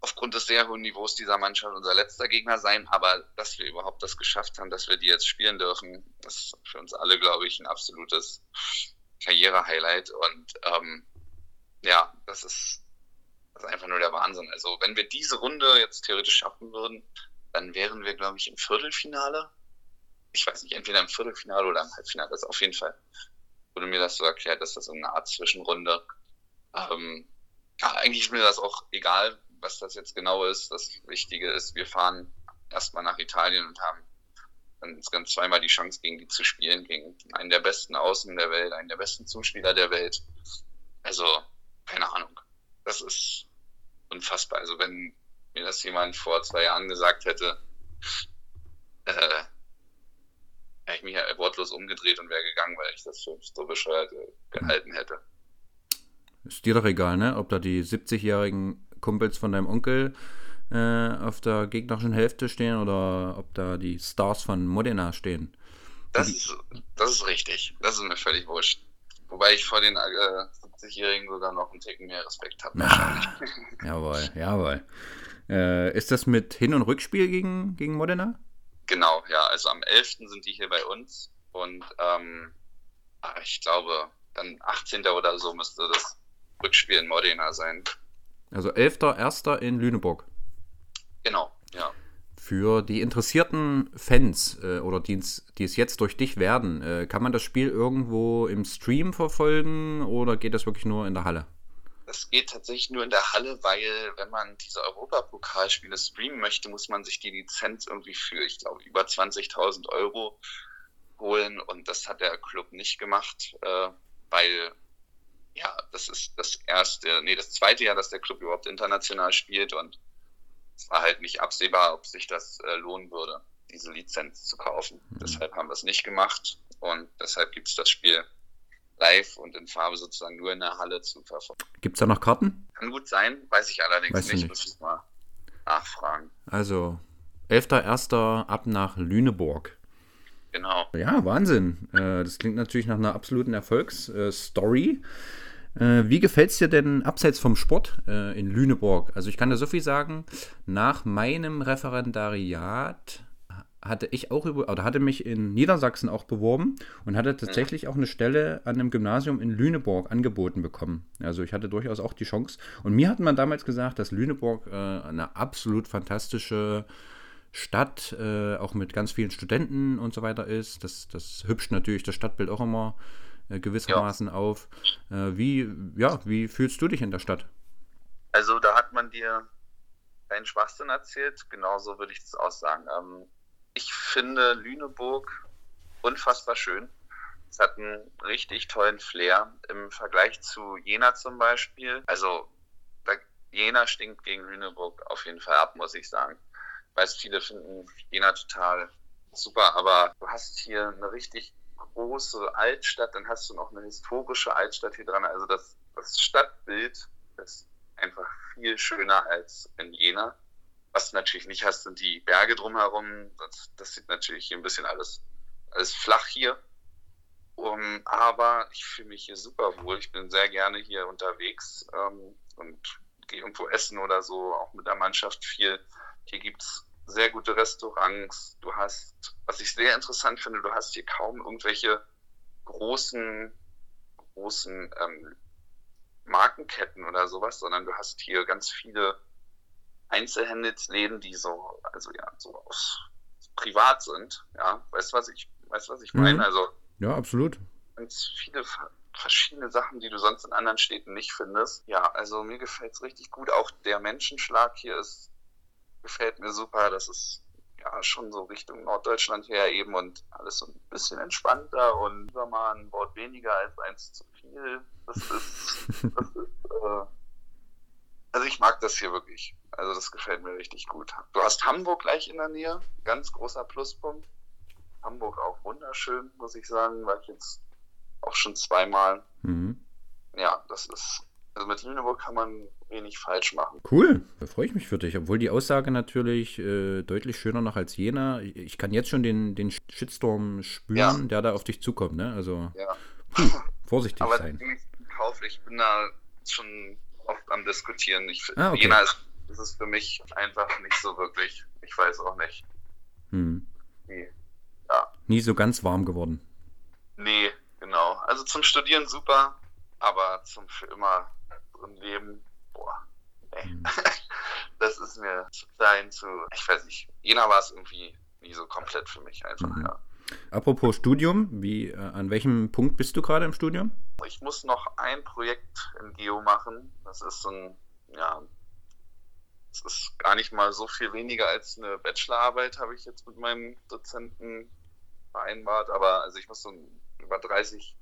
aufgrund des sehr hohen Niveaus dieser Mannschaft unser letzter Gegner sein. Aber dass wir überhaupt das geschafft haben, dass wir die jetzt spielen dürfen, ist für uns alle, glaube ich, ein absolutes Karriere-Highlight. Und ähm, ja, das ist, das ist einfach nur der Wahnsinn. Also wenn wir diese Runde jetzt theoretisch schaffen würden, dann wären wir, glaube ich, im Viertelfinale. Ich weiß nicht, entweder im Viertelfinale oder im Halbfinale. Das auf jeden Fall wurde mir das so erklärt, dass das so eine Art Zwischenrunde. Ähm, ja, eigentlich ist mir das auch egal, was das jetzt genau ist. Das Wichtige ist, wir fahren erstmal nach Italien und haben insgesamt zweimal die Chance, gegen die zu spielen, gegen einen der besten Außen der Welt, einen der besten Zuspieler der Welt. Also, keine Ahnung. Das ist unfassbar. Also, wenn mir das jemand vor zwei Jahren gesagt hätte, äh, hätte ich mich ja wortlos umgedreht und wäre gegangen, weil ich das für so bescheuert gehalten hätte. Ist dir doch egal, ne? Ob da die 70-jährigen Kumpels von deinem Onkel äh, auf der gegnerischen Hälfte stehen oder ob da die Stars von Modena stehen. Das ist, das ist richtig. Das ist mir völlig wurscht. Wobei ich vor den äh, 70-Jährigen sogar noch einen Ticken mehr Respekt habe. Ah, jawohl, jawohl. Äh, ist das mit Hin- und Rückspiel gegen, gegen Modena? Genau, ja. Also am 11. sind die hier bei uns und ähm, ah, ich glaube, dann 18. oder so müsste das Rückspiel in Modena sein. Also 11.01. in Lüneburg. Genau, ja. Für die interessierten Fans äh, oder die, die, es jetzt durch dich werden, äh, kann man das Spiel irgendwo im Stream verfolgen oder geht das wirklich nur in der Halle? Das geht tatsächlich nur in der Halle, weil wenn man diese Europapokalspiele streamen möchte, muss man sich die Lizenz irgendwie für, ich glaube, über 20.000 Euro holen und das hat der Club nicht gemacht, äh, weil ja, das ist das erste, nee, das zweite Jahr, dass der Club überhaupt international spielt und es war halt nicht absehbar, ob sich das äh, lohnen würde, diese Lizenz zu kaufen. Mhm. Deshalb haben wir es nicht gemacht und deshalb gibt es das Spiel live und in Farbe sozusagen nur in der Halle zu verfolgen. Gibt es da noch Karten? Kann gut sein, weiß ich allerdings weißt nicht, nicht. muss ich mal nachfragen. Also, 11.01. ab nach Lüneburg. Genau. Ja, Wahnsinn. Äh, das klingt natürlich nach einer absoluten Erfolgsstory. Äh, wie gefällt es dir denn abseits vom Sport äh, in Lüneburg? Also ich kann da so viel sagen, nach meinem Referendariat hatte ich auch über, oder hatte mich in Niedersachsen auch beworben und hatte tatsächlich auch eine Stelle an einem Gymnasium in Lüneburg angeboten bekommen. Also ich hatte durchaus auch die Chance. Und mir hat man damals gesagt, dass Lüneburg äh, eine absolut fantastische Stadt, äh, auch mit ganz vielen Studenten und so weiter ist. Das, das hübscht natürlich das Stadtbild auch immer gewissermaßen ja. auf. Äh, wie, ja, wie fühlst du dich in der Stadt? Also da hat man dir keinen Schwachsinn erzählt. Genauso würde ich es auch sagen. Ähm, ich finde Lüneburg unfassbar schön. Es hat einen richtig tollen Flair im Vergleich zu Jena zum Beispiel. Also Jena stinkt gegen Lüneburg auf jeden Fall ab, muss ich sagen. Ich weiß, viele finden Jena total super, aber du hast hier eine richtig große Altstadt, dann hast du noch eine historische Altstadt hier dran. Also das, das Stadtbild ist einfach viel schöner als in Jena. Was du natürlich nicht hast, sind die Berge drumherum. Das, das sieht natürlich hier ein bisschen alles, alles flach hier. Um, aber ich fühle mich hier super wohl. Ich bin sehr gerne hier unterwegs ähm, und gehe irgendwo essen oder so, auch mit der Mannschaft viel. Hier gibt es sehr gute Restaurants. Du hast, was ich sehr interessant finde, du hast hier kaum irgendwelche großen, großen ähm, Markenketten oder sowas, sondern du hast hier ganz viele Einzelhandelsläden, die so, also ja, so aus privat sind. Ja, weißt du, was ich, weißt was ich meine? Mhm. Also ja, absolut. Ganz viele verschiedene Sachen, die du sonst in anderen Städten nicht findest. Ja, also mir gefällt es richtig gut. Auch der Menschenschlag hier ist, gefällt mir super. Das ist ja schon so Richtung Norddeutschland her eben und alles so ein bisschen entspannter und lieber mal ein Wort weniger als eins zu viel. Das ist, das ist äh, also ich mag das hier wirklich. Also das gefällt mir richtig gut. Du hast Hamburg gleich in der Nähe, ganz großer Pluspunkt. Hamburg auch wunderschön, muss ich sagen, war ich jetzt auch schon zweimal. Mhm. Ja, das ist, also mit Lüneburg kann man wenig falsch machen. Cool, da freue ich mich für dich. Obwohl die Aussage natürlich äh, deutlich schöner noch als Jena. Ich kann jetzt schon den, den Shitstorm spüren, ja. der da auf dich zukommt, ne? Also ja. puh, vorsichtig Aber sein. Kauf, ich bin da schon oft am Diskutieren. Ich, ah, okay. Jena ist, ist es für mich einfach nicht so wirklich. Ich weiß auch nicht. Hm. Nee. Ja. Nie so ganz warm geworden. Nee, genau. Also zum Studieren super, aber zum für immer drin leben, boah, nee. Hm. das ist mir zu klein, zu, ich weiß nicht, Jena war es irgendwie nie so komplett für mich einfach, mhm. ja. Apropos Studium, wie, äh, an welchem Punkt bist du gerade im Studium? Ich muss noch ein Projekt in Geo machen. Das ist so ein, ja, es ist gar nicht mal so viel weniger als eine Bachelorarbeit, habe ich jetzt mit meinem Dozenten vereinbart. Aber also ich muss so über 30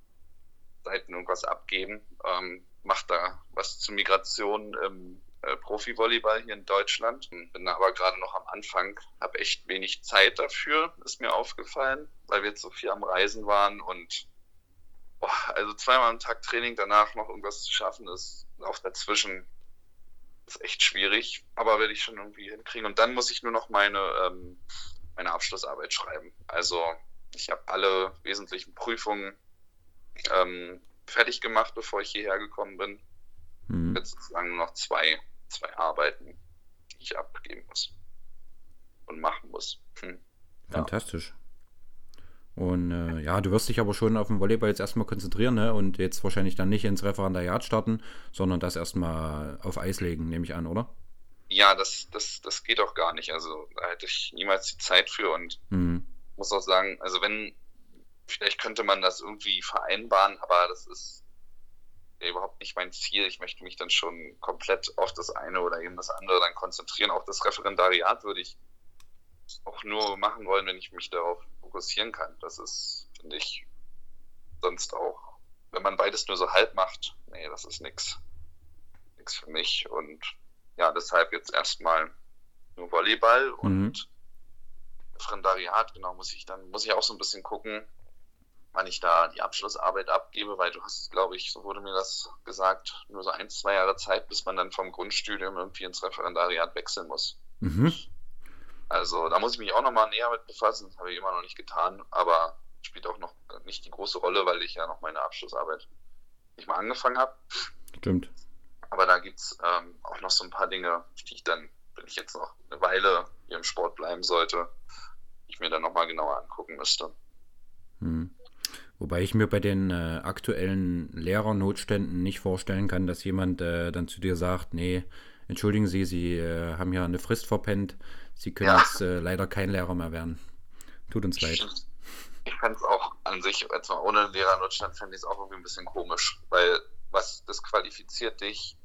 Seiten irgendwas abgeben. Ähm, macht da was zur Migration im äh, Profi-Volleyball hier in Deutschland. Bin aber gerade noch am Anfang, habe echt wenig Zeit dafür, ist mir aufgefallen, weil wir jetzt so viel am Reisen waren und boah, also zweimal am Tag Training, danach noch irgendwas zu schaffen, ist auch dazwischen ist echt schwierig, aber werde ich schon irgendwie hinkriegen. Und dann muss ich nur noch meine, ähm, meine Abschlussarbeit schreiben. Also ich habe alle wesentlichen Prüfungen ähm, fertig gemacht, bevor ich hierher gekommen bin. Mhm. Jetzt sozusagen nur noch zwei, zwei Arbeiten, die ich abgeben muss und machen muss. Hm. Fantastisch. Und äh, ja, du wirst dich aber schon auf den Volleyball jetzt erstmal konzentrieren ne? und jetzt wahrscheinlich dann nicht ins Referendariat starten, sondern das erstmal auf Eis legen, nehme ich an, oder? Ja, das, das, das geht auch gar nicht. Also da hätte ich niemals die Zeit für und mhm. muss auch sagen, also wenn, vielleicht könnte man das irgendwie vereinbaren, aber das ist überhaupt nicht mein Ziel. Ich möchte mich dann schon komplett auf das eine oder eben das andere dann konzentrieren. Auch das Referendariat würde ich auch nur machen wollen, wenn ich mich darauf fokussieren kann. Das ist, finde ich, sonst auch, wenn man beides nur so halb macht, nee, das ist nichts nix für mich. Und ja, deshalb jetzt erstmal nur Volleyball und mhm. Referendariat, genau, muss ich dann, muss ich auch so ein bisschen gucken, wann ich da die Abschlussarbeit abgebe, weil du hast, glaube ich, so wurde mir das gesagt, nur so ein, zwei Jahre Zeit, bis man dann vom Grundstudium irgendwie ins Referendariat wechseln muss. Mhm. Also da muss ich mich auch nochmal näher mit befassen, das habe ich immer noch nicht getan, aber spielt auch noch nicht die große Rolle, weil ich ja noch meine Abschlussarbeit nicht mal angefangen habe. Stimmt. Aber da gibt es ähm, auch noch so ein paar Dinge, die ich dann, wenn ich jetzt noch eine Weile hier im Sport bleiben sollte, ich mir dann nochmal genauer angucken müsste. Hm. Wobei ich mir bei den äh, aktuellen Lehrernotständen nicht vorstellen kann, dass jemand äh, dann zu dir sagt, nee, entschuldigen Sie, Sie äh, haben ja eine Frist verpennt, Sie können ja. jetzt äh, leider kein Lehrer mehr werden. Tut uns leid. Ich fände es auch an sich, jetzt mal ohne Lehrernotstand, fände ich es auch irgendwie ein bisschen komisch, weil was disqualifiziert dich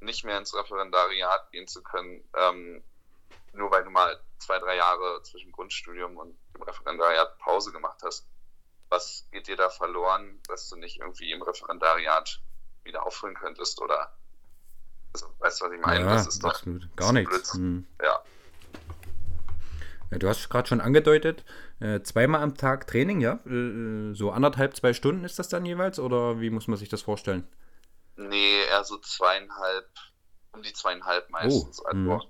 nicht mehr ins Referendariat gehen zu können, ähm, nur weil du mal zwei, drei Jahre zwischen Grundstudium und dem Referendariat Pause gemacht hast. Was geht dir da verloren, dass du nicht irgendwie im Referendariat wieder aufholen könntest oder also, weißt du, was ich meine? Ja, das ist doch absolut. Gar nichts. Hm. Ja. Ja, du hast gerade schon angedeutet, äh, zweimal am Tag Training, ja? Äh, so anderthalb, zwei Stunden ist das dann jeweils oder wie muss man sich das vorstellen? Nee, eher so zweieinhalb, um die zweieinhalb meistens. Oh, also. mhm.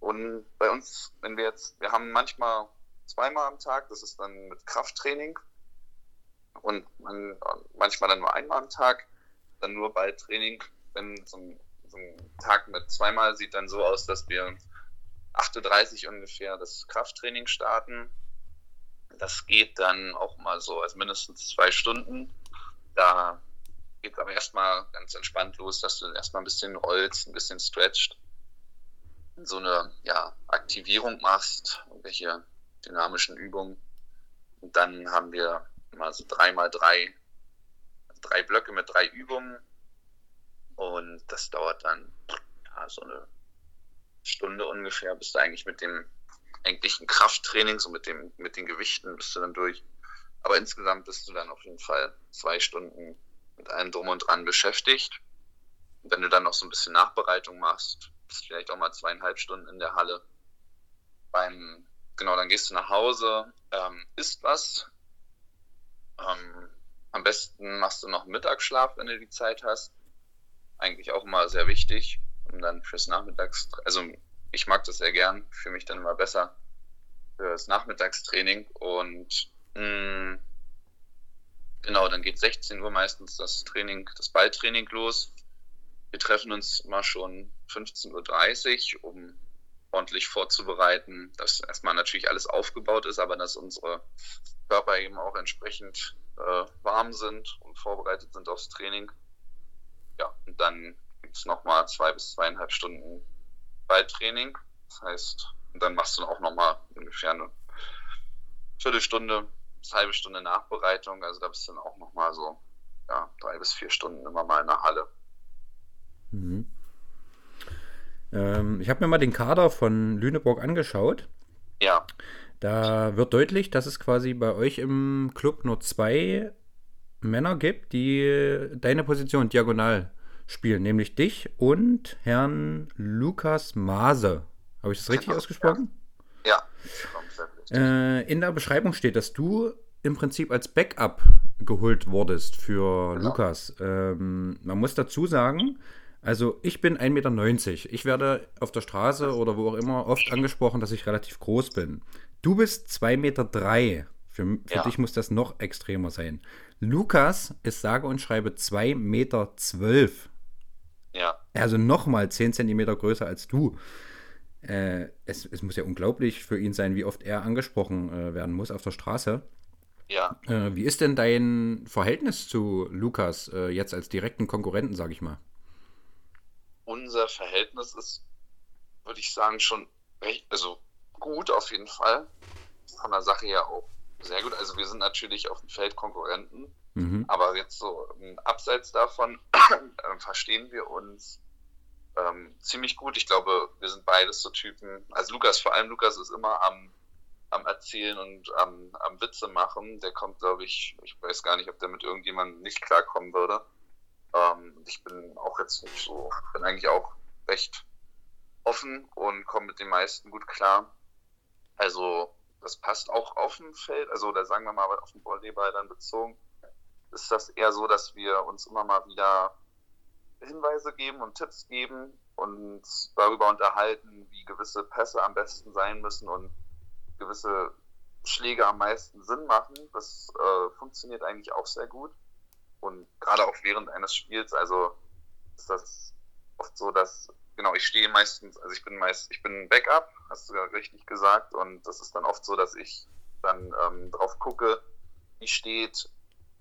Und bei uns, wenn wir jetzt, wir haben manchmal zweimal am Tag, das ist dann mit Krafttraining und man, manchmal dann nur einmal am Tag, dann nur Balltraining. Wenn so ein, so ein Tag mit zweimal sieht dann so aus, dass wir 8.30 Uhr ungefähr das Krafttraining starten. Das geht dann auch mal so, also mindestens zwei Stunden. Da geht aber erstmal ganz entspannt los, dass du erstmal ein bisschen rollst, ein bisschen stretcht, so eine ja, Aktivierung machst, irgendwelche dynamischen Übungen. Und dann haben wir mal so drei mal drei, drei Blöcke mit drei Übungen. Und das dauert dann ja, so eine Stunde ungefähr, bist du eigentlich mit dem eigentlichen Krafttraining, so mit dem, mit den Gewichten bist du dann durch. Aber insgesamt bist du dann auf jeden Fall zwei Stunden mit allem drum und dran beschäftigt. Und wenn du dann noch so ein bisschen Nachbereitung machst, bist du vielleicht auch mal zweieinhalb Stunden in der Halle. Beim, genau, dann gehst du nach Hause, ähm, isst was. Ähm, am besten machst du noch Mittagsschlaf, wenn du die Zeit hast. Eigentlich auch immer sehr wichtig, um dann fürs Nachmittags, also ich mag das sehr gern, für mich dann immer besser fürs Nachmittagstraining und mh, Genau, dann geht 16 Uhr meistens das Training, das Balltraining los. Wir treffen uns mal schon 15.30 Uhr, um ordentlich vorzubereiten, dass erstmal natürlich alles aufgebaut ist, aber dass unsere Körper eben auch entsprechend äh, warm sind und vorbereitet sind aufs Training. Ja, und dann gibt es nochmal zwei bis zweieinhalb Stunden Balltraining. Das heißt, und dann machst du auch nochmal ungefähr eine Viertelstunde eine halbe Stunde Nachbereitung. Also da bist du dann auch nochmal so ja, drei bis vier Stunden immer mal in der Halle. Mhm. Ähm, ich habe mir mal den Kader von Lüneburg angeschaut. Ja. Da wird deutlich, dass es quasi bei euch im Club nur zwei Männer gibt, die deine Position diagonal spielen, nämlich dich und Herrn Lukas Maase. Habe ich das richtig Genau, ausgesprochen? Ja, komplett richtig. Äh, in der Beschreibung steht, dass du im Prinzip als Backup geholt wurdest für Genau. Lukas. Ähm, man muss dazu sagen, also ich bin 1,90 Meter. Ich werde auf der Straße oder wo auch immer oft angesprochen, dass ich relativ groß bin. Du bist 2,3 Meter. Drei. Für, für Ja. dich muss das noch extremer sein. Lukas ist sage und schreibe 2,12 Meter. Zwölf. Ja, Also nochmal 10 Zentimeter größer als du. Äh, es, es muss ja unglaublich für ihn sein, wie oft er angesprochen äh, werden muss auf der Straße. ja. Äh, wie ist denn dein Verhältnis zu Lukas äh, jetzt als direkten Konkurrenten, sage ich mal? Unser Verhältnis ist, würde ich sagen, schon recht, also gut auf jeden Fall. Von der Sache her auch sehr gut. Also wir sind natürlich auf dem Feld Konkurrenten, Mhm. aber jetzt so ähm, abseits davon äh, verstehen wir uns ähm, ziemlich gut. Ich glaube, wir sind beides so Typen. Also Lukas, vor allem Lukas ist immer am, am Erzählen und am, am Witze machen. Der kommt, glaube ich, ich weiß gar nicht, ob der mit irgendjemandem nicht klarkommen würde. Ähm, ich bin auch jetzt nicht so, bin eigentlich auch recht offen und komme mit den meisten gut klar. Also das passt auch auf dem Feld, also oder sagen wir mal auf den Volleyball dann bezogen, ist das eher so, dass wir uns immer mal wieder Hinweise geben und Tipps geben und darüber unterhalten, wie gewisse Pässe am besten sein müssen und gewisse Schläge am meisten Sinn machen. Das äh, funktioniert eigentlich auch sehr gut. Und gerade auch während eines Spiels, also ist das oft so, dass, genau, ich stehe meistens, also ich bin meist, ich bin Backup, hast du ja richtig gesagt, und das ist dann oft so, dass ich dann ähm, drauf gucke, wie steht,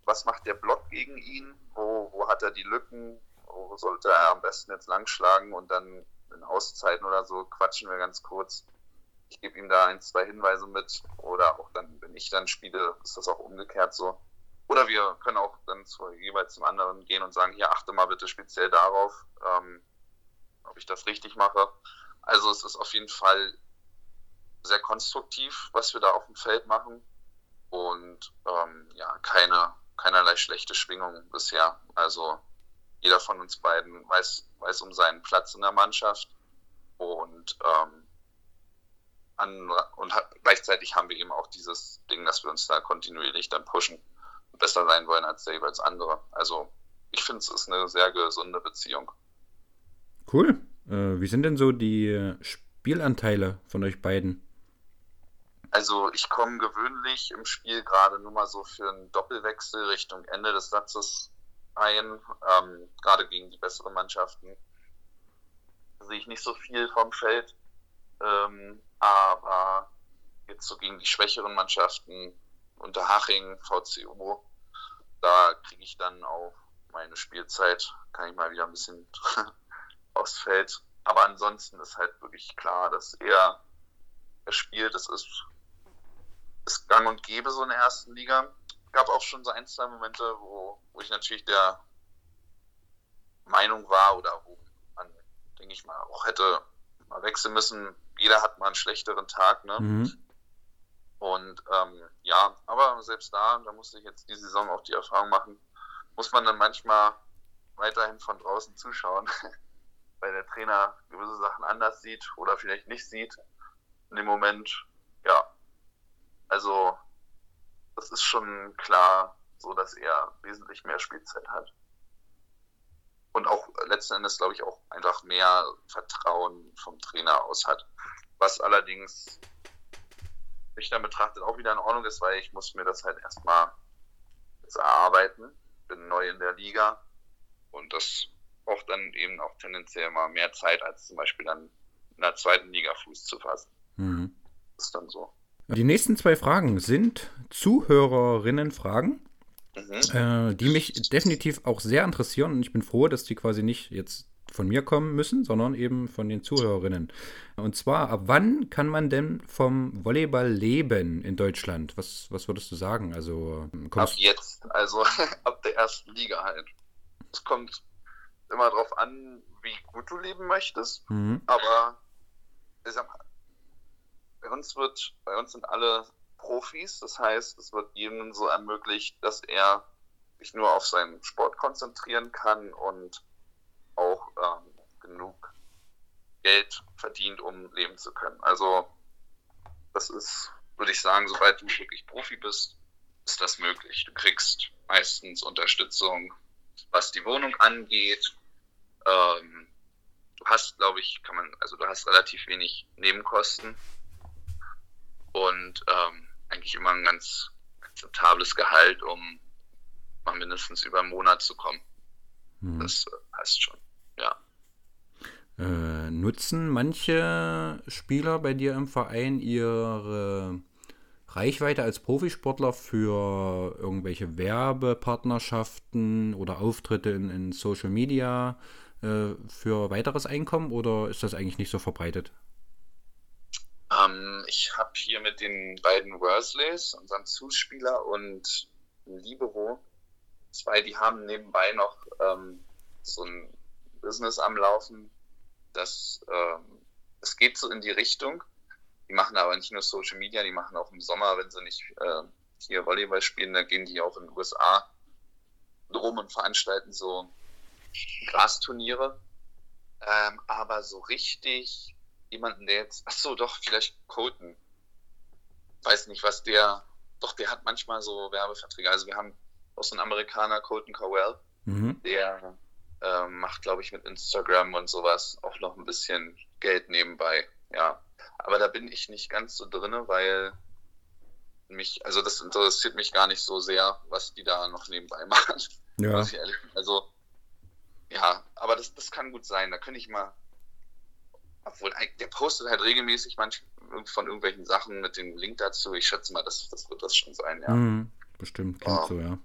was macht der Block gegen ihn, wo, wo hat er die Lücken, wo sollte er am besten jetzt langschlagen? Und dann in Auszeiten oder so quatschen wir ganz kurz. Ich gebe ihm da ein, zwei Hinweise mit. Oder auch dann, wenn ich dann spiele, ist das auch umgekehrt so. Oder wir können auch dann zu, jeweils zum anderen gehen und sagen, hier achte mal bitte speziell darauf, ähm, ob ich das richtig mache. Also es ist auf jeden Fall sehr konstruktiv, was wir da auf dem Feld machen. Und ähm, ja, keine, keinerlei schlechte Schwingung bisher. Also jeder von uns beiden weiß, weiß um seinen Platz in der Mannschaft. Und, ähm, an, und gleichzeitig haben wir eben auch dieses Ding, dass wir uns da kontinuierlich dann pushen besser sein wollen als der jeweils andere. Also ich finde, es ist eine sehr gesunde Beziehung. Cool. Äh, wie sind denn so die Spielanteile von euch beiden? Also ich komme gewöhnlich im Spiel gerade nur mal so für einen Doppelwechsel Richtung Ende des Satzes ein, ähm, gerade gegen die besseren Mannschaften sehe ich nicht so viel vom Feld, ähm, aber jetzt so gegen die schwächeren Mannschaften unter Haching, VCO, da kriege ich dann auch meine Spielzeit, kann ich mal wieder ein bisschen aufs Feld. Aber ansonsten ist halt wirklich klar, dass er, er spielt, das ist, ist gang und gäbe so in der ersten Liga. Gab auch schon so ein, zwei Momente, wo, wo ich natürlich der Meinung war oder wo man, denke ich mal, auch hätte mal wechseln müssen. Jeder hat mal einen schlechteren Tag, ne? Mhm. Und ähm, ja, aber selbst da, da musste ich jetzt die Saison auch die Erfahrung machen, muss man dann manchmal weiterhin von draußen zuschauen, weil der Trainer gewisse Sachen anders sieht oder vielleicht nicht sieht. In dem Moment, ja, also das ist schon klar so, dass er wesentlich mehr Spielzeit hat. Und auch letzten Endes, glaube ich, auch einfach mehr Vertrauen vom Trainer aus hat. Was allerdings mich dann betrachtet auch wieder in Ordnung ist, weil ich muss mir das halt erstmal erarbeiten. Bin neu in der Liga und das braucht dann eben auch tendenziell mal mehr Zeit, als zum Beispiel dann in der zweiten Liga Fuß zu fassen. Mhm. Das ist dann so. Die nächsten zwei Fragen sind Zuhörerinnen-Fragen, mhm. äh, die mich definitiv auch sehr interessieren. Und ich bin froh, dass die quasi nicht jetzt von mir kommen müssen, sondern eben von den Zuhörerinnen. Und zwar, ab wann kann man denn vom Volleyball leben in Deutschland? Was, was würdest du sagen? Also, ab jetzt, also ab der ersten Liga halt. Es kommt immer darauf an, wie gut du leben möchtest, mhm. aber mal, bei uns wird, bei uns sind alle Profis, das heißt, es wird jedem so ermöglicht, dass er sich nur auf seinen Sport konzentrieren kann und ähm, genug Geld verdient, um leben zu können. Also das ist, würde ich sagen, sobald du wirklich Profi bist, ist das möglich. Du kriegst meistens Unterstützung, was die Wohnung angeht. Ähm, du hast, glaube ich, kann man, also du hast relativ wenig Nebenkosten und ähm, eigentlich immer ein ganz akzeptables Gehalt, um mal mindestens über einen Monat zu kommen. Hm. Das äh, heißt schon, ja. Äh, nutzen manche Spieler bei dir im Verein ihre Reichweite als Profisportler für irgendwelche Werbepartnerschaften oder Auftritte in, in Social Media äh, für weiteres Einkommen oder ist das eigentlich nicht so verbreitet? Ähm, ich habe hier mit den beiden Worsleys, unserem Zuspieler und Libero, zwei, die haben nebenbei noch ähm, so ein Business am Laufen. Das, ähm, das geht so in die Richtung. Die machen aber nicht nur Social Media, die machen auch im Sommer, wenn sie nicht äh, hier Volleyball spielen, dann gehen die auch in den USA rum und veranstalten so Grasturniere. Ähm, aber so richtig jemanden, der jetzt, ach so, doch, vielleicht Colton. Weiß nicht, was der, doch, der hat manchmal so Werbeverträge. Also wir haben auch so einen Amerikaner, Colton Cowell, mhm. der äh, macht, glaube ich, mit Instagram und sowas auch noch ein bisschen Geld nebenbei. Ja, aber da bin ich nicht ganz so drinne, weil mich, also das interessiert mich gar nicht so sehr, was die da noch nebenbei machen. Ja. Also, ja, aber das, das kann gut sein. Da könnte ich mal obwohl, der postet halt regelmäßig manch, von irgendwelchen Sachen mit dem Link dazu. Ich schätze mal, das, das wird das schon sein, ja. Mhm, bestimmt, klingt um, so, ja.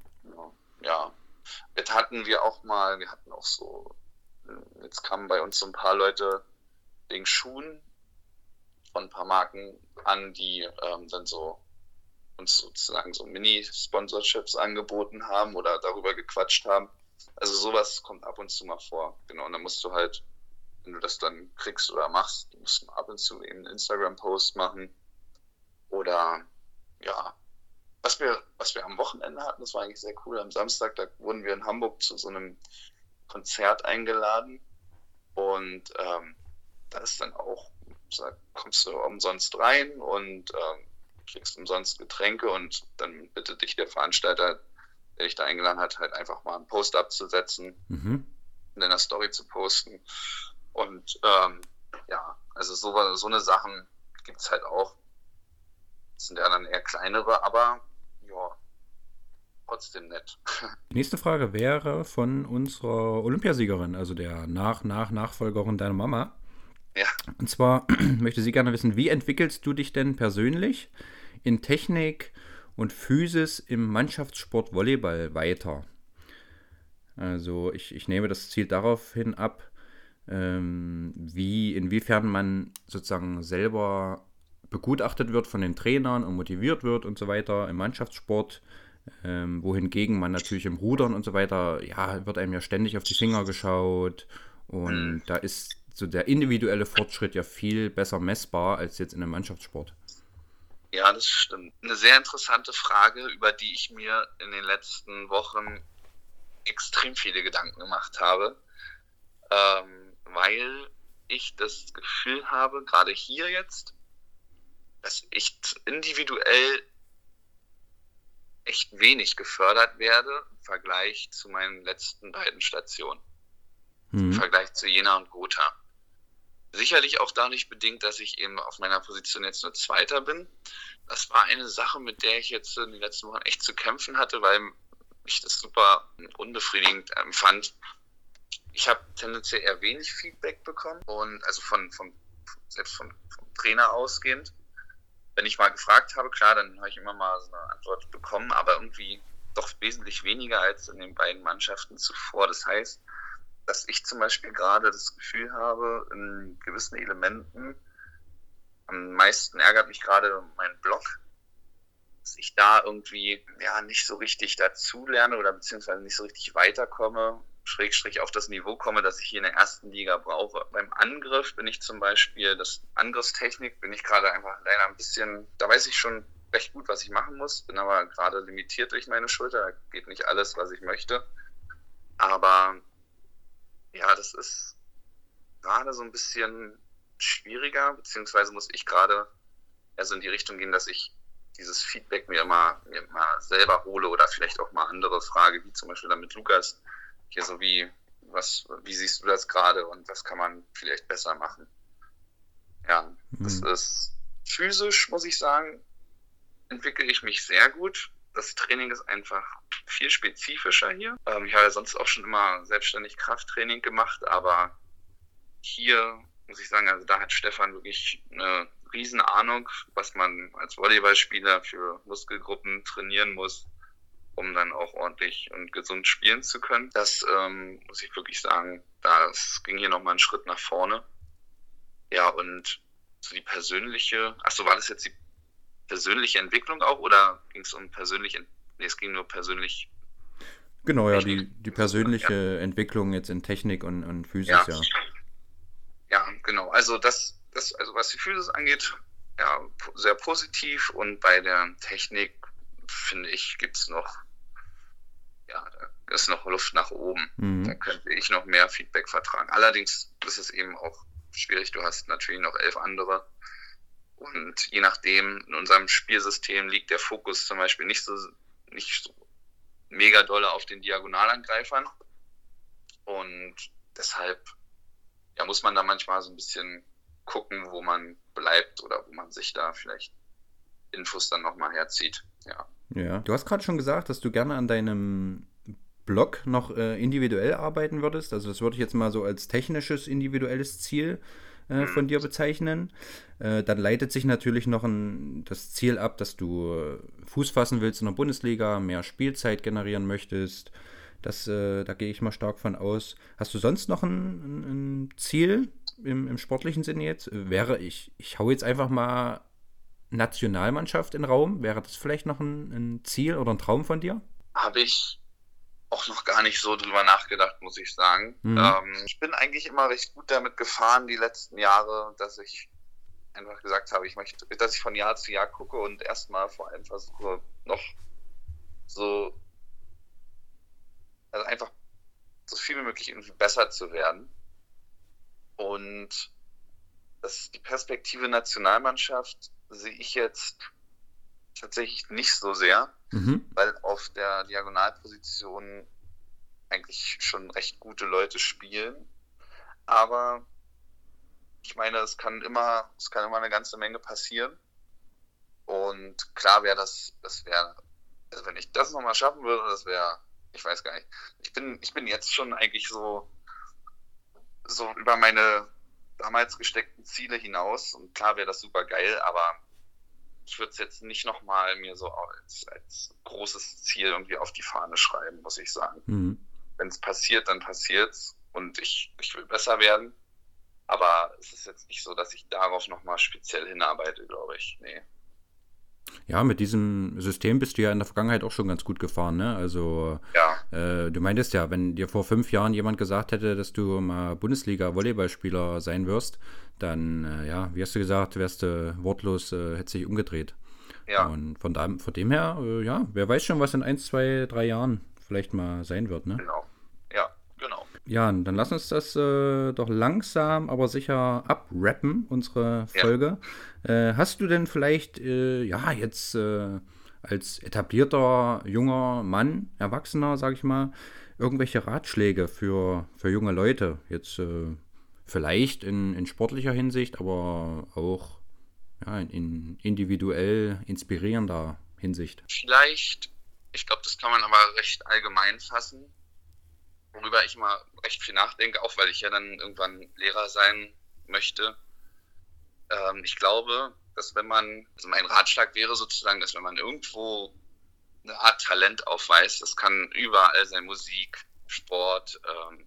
Ja. Jetzt hatten wir auch mal, wir hatten auch so, jetzt kamen bei uns so ein paar Leute wegen Schuhen von ein paar Marken an, die ähm, dann so uns sozusagen so Mini-Sponsorships angeboten haben oder darüber gequatscht haben. Also sowas kommt ab und zu mal vor. Genau, und dann musst du halt, wenn du das dann kriegst oder machst, du musst ab und zu eben einen Instagram-Post machen. Oder ja, was wir, was wir am Wochenende hatten, das war eigentlich sehr cool. Am Samstag, da wurden wir in Hamburg zu so einem Konzert eingeladen. Und ähm, da ist dann auch, da kommst du umsonst rein und ähm, kriegst umsonst Getränke und dann bittet dich der Veranstalter, der dich da eingeladen hat, halt einfach mal einen Post abzusetzen, mhm. in deiner Story zu posten. Und ähm, ja, also so, so eine Sachen gibt es halt auch. Das sind ja dann eher kleinere, aber trotzdem nett. Die nächste Frage wäre von unserer Olympiasiegerin, also der Nach-Nach-Nachfolgerin deiner Mama. Ja. Und zwar möchte sie gerne wissen, wie entwickelst du dich denn persönlich in Technik und Physis im Mannschaftssport Volleyball weiter? Also ich, ich nehme das Ziel daraufhin ab, ähm, wie, inwiefern man sozusagen selber begutachtet wird von den Trainern und motiviert wird und so weiter im Mannschaftssport. Ähm, wohingegen man natürlich im Rudern und so weiter, ja, wird einem ja ständig auf die Finger geschaut und mhm. da ist so der individuelle Fortschritt ja viel besser messbar als jetzt in einem Mannschaftssport. Ja, das stimmt. Eine sehr interessante Frage, über die ich mir in den letzten Wochen extrem viele Gedanken gemacht habe, ähm, weil ich das Gefühl habe, gerade hier jetzt, dass ich individuell echt wenig gefördert werde im Vergleich zu meinen letzten beiden Stationen. Mhm. Im Vergleich zu Jena und Gotha. Sicherlich auch dadurch bedingt, dass ich eben auf meiner Position jetzt nur Zweiter bin. Das war eine Sache, mit der ich jetzt in den letzten Wochen echt zu kämpfen hatte, weil ich das super unbefriedigend empfand. Ich habe tendenziell eher wenig Feedback bekommen und also von, von selbst von, vom Trainer ausgehend. Wenn ich mal gefragt habe, klar, dann habe ich immer mal so eine Antwort bekommen, aber irgendwie doch wesentlich weniger als in den beiden Mannschaften zuvor. Das heißt, dass ich zum Beispiel gerade das Gefühl habe, in gewissen Elementen, am meisten ärgert mich gerade mein Blog, dass ich da irgendwie ja nicht so richtig dazu lerne oder beziehungsweise nicht so richtig weiterkomme, Schrägstrich auf das Niveau komme, das ich hier in der ersten Liga brauche. Beim Angriff bin ich zum Beispiel, das Angriffstechnik bin ich gerade einfach leider ein bisschen, da weiß ich schon recht gut, was ich machen muss, bin aber gerade limitiert durch meine Schulter, geht nicht alles, was ich möchte. Aber ja, das ist gerade so ein bisschen schwieriger, beziehungsweise muss ich gerade also in die Richtung gehen, dass ich dieses Feedback mir immer, mir immer selber hole oder vielleicht auch mal andere Frage, wie zum Beispiel dann mit Lukas, hier so wie, was, wie siehst du das gerade und was kann man vielleicht besser machen? Ja, mhm. das ist physisch, muss ich sagen, entwickle ich mich sehr gut. Das Training ist einfach viel spezifischer hier. Ähm, ich habe ja sonst auch schon immer selbstständig Krafttraining gemacht, aber hier muss ich sagen, also da hat Stefan wirklich eine riesen Ahnung, was man als Volleyballspieler für Muskelgruppen trainieren muss, um dann auch ordentlich und gesund spielen zu können. Das ähm, muss ich wirklich sagen, das ging hier nochmal einen Schritt nach vorne. Ja, und so die persönliche, achso, war das jetzt die persönliche Entwicklung auch oder ging es um persönliche, nee, es ging nur persönlich. Genau, ja, die, die persönliche ja. Entwicklung jetzt in Technik und, und Physis, ja. ja. Ja, genau. Also das, das, also was die Physis angeht, ja, sehr positiv und bei der Technik finde ich, gibt es noch, ist noch Luft nach oben. Mhm. Da könnte ich noch mehr Feedback vertragen. Allerdings ist es eben auch schwierig. Du hast natürlich noch elf andere und je nachdem, in unserem Spielsystem liegt der Fokus zum Beispiel nicht so, nicht so mega dolle auf den Diagonalangreifern. Und deshalb ja, muss man da manchmal so ein bisschen gucken, wo man bleibt oder wo man sich da vielleicht Infos dann nochmal herzieht. Ja. Ja, du hast gerade schon gesagt, dass du gerne an deinem Blog noch äh, individuell arbeiten würdest. Also das würde ich jetzt mal so als technisches individuelles Ziel äh, von dir bezeichnen. Äh, dann leitet sich natürlich noch ein, das Ziel ab, dass du äh, Fuß fassen willst in der Bundesliga, mehr Spielzeit generieren möchtest. Das, äh, da gehe ich mal stark von aus. Hast du sonst noch ein, ein Ziel im, im, sportlichen Sinne jetzt? Wäre ich, ich hau jetzt einfach mal Nationalmannschaft in Raum? Wäre das vielleicht noch ein, ein Ziel oder ein Traum von dir? Habe ich auch noch gar nicht so drüber nachgedacht, muss ich sagen. Mhm. Ähm, ich bin eigentlich immer recht gut damit gefahren die letzten Jahre, dass ich einfach gesagt habe, ich möchte, dass ich von Jahr zu Jahr gucke und erstmal vor allem versuche, noch so, also einfach so viel wie möglich irgendwie besser zu werden. Und das, die Perspektive Nationalmannschaft sehe ich jetzt tatsächlich nicht so sehr, mhm. weil auf der Diagonalposition eigentlich schon recht gute Leute spielen. Aber ich meine, es kann immer, es kann immer eine ganze Menge passieren. Und klar wäre das, das wäre, also wenn ich das nochmal schaffen würde, das wäre, ich weiß gar nicht. Ich bin, ich bin jetzt schon eigentlich so, so über meine damals gesteckten Ziele hinaus. Und klar wäre das super geil, aber ich würde es jetzt nicht nochmal mir so als, als großes Ziel irgendwie auf die Fahne schreiben, muss ich sagen. Mhm. Wenn es passiert, dann passiert's und ich, ich will besser werden. Aber es ist jetzt nicht so, dass ich darauf nochmal speziell hinarbeite, glaube ich. Nee. Ja, mit diesem System bist du ja in der Vergangenheit auch schon ganz gut gefahren, ne? Also ja. äh, du meintest ja, wenn dir vor fünf Jahren jemand gesagt hätte, dass du mal Bundesliga-Volleyballspieler sein wirst, dann, äh, ja, wie hast du gesagt, wärst du wortlos, äh, hätte sich umgedreht. Ja. Und von, da, von dem her, äh, ja, wer weiß schon, was in ein, zwei, drei Jahren vielleicht mal sein wird, ne? Genau. Ja, dann lass uns das äh, doch langsam, aber sicher abrappen, unsere Folge. Ja. Äh, hast du denn vielleicht, äh, ja, jetzt äh, als etablierter junger Mann, Erwachsener, sag ich mal, irgendwelche Ratschläge für, für junge Leute? Jetzt äh, vielleicht in, in sportlicher Hinsicht, aber auch ja, in individuell inspirierender Hinsicht. Vielleicht, ich glaube, das kann man aber recht allgemein fassen worüber ich immer recht viel nachdenke, auch weil ich ja dann irgendwann Lehrer sein möchte. Ähm, ich glaube, dass wenn man, also mein Ratschlag wäre sozusagen, dass wenn man irgendwo eine Art Talent aufweist, das kann überall sein, Musik, Sport, ähm,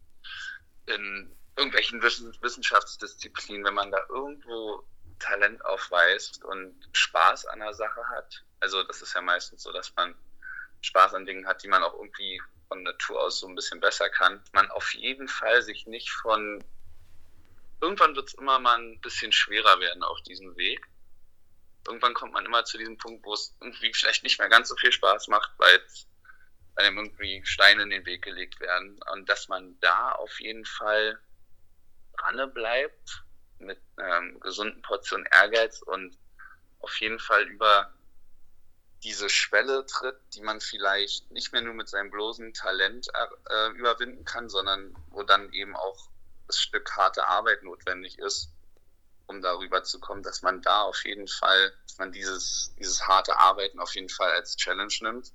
in irgendwelchen Wissenschaftsdisziplinen, wenn man da irgendwo Talent aufweist und Spaß an der Sache hat, also das ist ja meistens so, dass man Spaß an Dingen hat, die man auch irgendwie von Natur aus so ein bisschen besser kann, man auf jeden Fall sich nicht von irgendwann wird es immer mal ein bisschen schwerer werden auf diesem Weg. Irgendwann kommt man immer zu diesem Punkt, wo es irgendwie vielleicht nicht mehr ganz so viel Spaß macht, weil einem irgendwie Steine in den Weg gelegt werden. Und dass man da auf jeden Fall dran bleibt mit einer gesunden Portion Ehrgeiz und auf jeden Fall über diese Schwelle tritt, die man vielleicht nicht mehr nur mit seinem bloßen Talent äh, überwinden kann, sondern wo dann eben auch das Stück harte Arbeit notwendig ist, um darüber zu kommen, dass man da auf jeden Fall, dass man dieses, dieses harte Arbeiten auf jeden Fall als Challenge nimmt.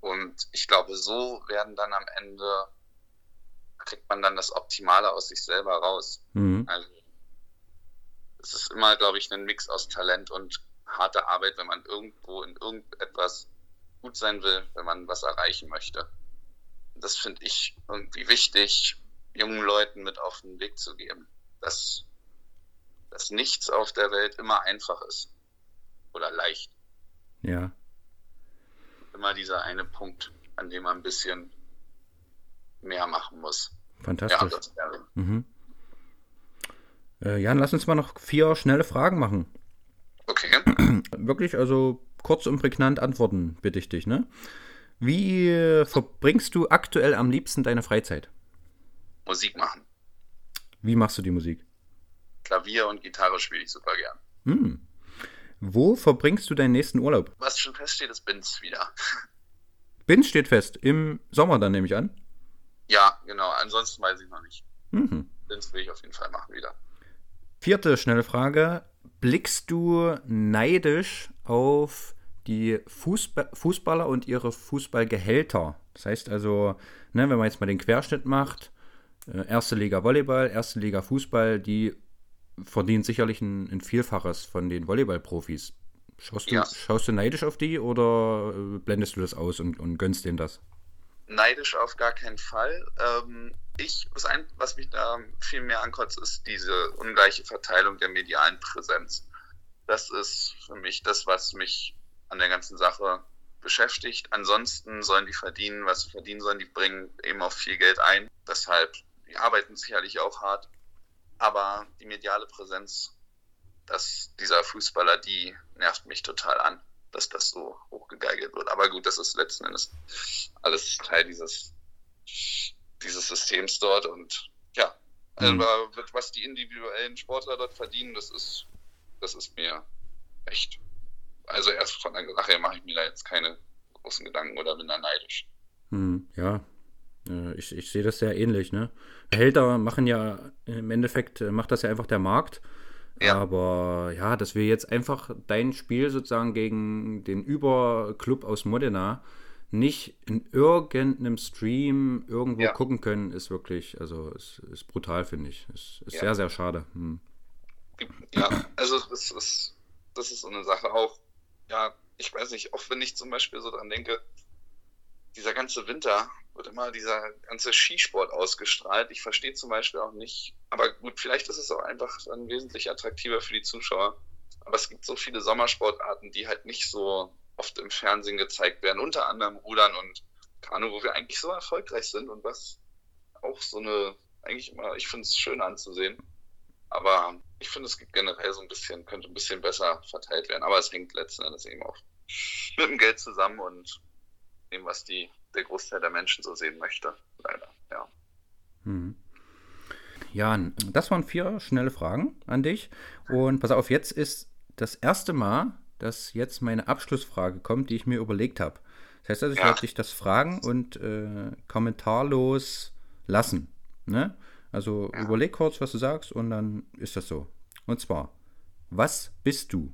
Und ich glaube, so werden dann am Ende, kriegt man dann das Optimale aus sich selber raus. Mhm. Also, es ist immer, glaube ich, ein Mix aus Talent und harte Arbeit, wenn man irgendwo in irgendetwas gut sein will, wenn man was erreichen möchte. Das finde ich irgendwie wichtig, jungen Leuten mit auf den Weg zu geben, dass, dass nichts auf der Welt immer einfach ist oder leicht. Ja. Immer dieser eine Punkt, an dem man ein bisschen mehr machen muss. Fantastisch. Ja, mhm. äh, Jan, lass uns mal noch vier schnelle Fragen machen. Okay. Wirklich, also kurz und prägnant antworten, bitte ich dich, ne? Wie verbringst du aktuell am liebsten deine Freizeit? Musik machen. Wie machst du die Musik? Klavier und Gitarre spiele ich super gern. Hm. Wo verbringst du deinen nächsten Urlaub? Was schon feststeht, ist Binz wieder. Binz steht fest. Im Sommer dann nehme ich an? Ja, genau. Ansonsten weiß ich noch nicht. Mhm. Binz will ich auf jeden Fall machen wieder. Vierte schnelle Frage blickst du neidisch auf die Fußball Fußballer und ihre Fußballgehälter? Das heißt also, ne, wenn man jetzt mal den Querschnitt macht, äh, erste Liga Volleyball, erste Liga Fußball, die verdienen sicherlich ein, ein Vielfaches von den Volleyballprofis. Schaust du, ja. schaust du neidisch auf die oder äh, blendest du das aus und, und gönnst denen das? Neidisch auf gar keinen Fall. Ähm, ich, was, ein, was mich da viel mehr ankotzt, ist diese ungleiche Verteilung der medialen Präsenz. Das ist für mich das, was mich an der ganzen Sache beschäftigt. Ansonsten sollen die verdienen, was sie verdienen sollen. Die bringen eben auch viel Geld ein. Deshalb, die arbeiten sicherlich auch hart. Aber die mediale Präsenz dass dieser Fußballer, die nervt mich total an, dass das so hochgegeigelt wird. Aber gut, das ist letzten Endes alles Teil dieses, dieses Systems dort und ja, mhm. aber was die individuellen Sportler dort verdienen, das ist, das ist mir echt. Also erst von der Sache mache ich mir da jetzt keine großen Gedanken oder bin da neidisch. Hm, ja, äh, ich, ich sehe das sehr ähnlich. Ne? Behälter machen ja im Endeffekt, äh, macht das ja einfach der Markt. Ja. Aber ja, dass wir jetzt einfach dein Spiel sozusagen gegen den Überclub aus Modena nicht in irgendeinem Stream irgendwo ja. gucken können, ist wirklich, also ist, ist brutal, finde ich. Ist, ist ja. sehr, sehr schade. Hm. Ja, also das ist, das ist so eine Sache auch. Ja, ich weiß nicht, auch wenn ich zum Beispiel so dran denke, dieser ganze Winter wird immer dieser ganze Skisport ausgestrahlt. Ich verstehe zum Beispiel auch nicht, aber gut, vielleicht ist es auch einfach dann wesentlich attraktiver für die Zuschauer. Aber es gibt so viele Sommersportarten, die halt nicht so oft im Fernsehen gezeigt werden, unter anderem Rudern und Kanu, wo wir eigentlich so erfolgreich sind und was auch so eine, eigentlich immer, ich finde es schön anzusehen. Aber ich finde, es gibt generell so ein bisschen, könnte ein bisschen besser verteilt werden. Aber es hängt letzten Endes eben auch mit dem Geld zusammen und dem, was die, der Großteil der Menschen so sehen möchte. Leider, ja. Hm. Jan, das waren vier schnelle Fragen an dich. Und pass auf, jetzt ist das erste Mal, dass jetzt meine Abschlussfrage kommt, die ich mir überlegt habe. Das heißt also, ich ja. werde dich das fragen und äh, kommentarlos lassen. Ne? Also ja. überleg kurz, was du sagst und dann ist das so. Und zwar, was bist du?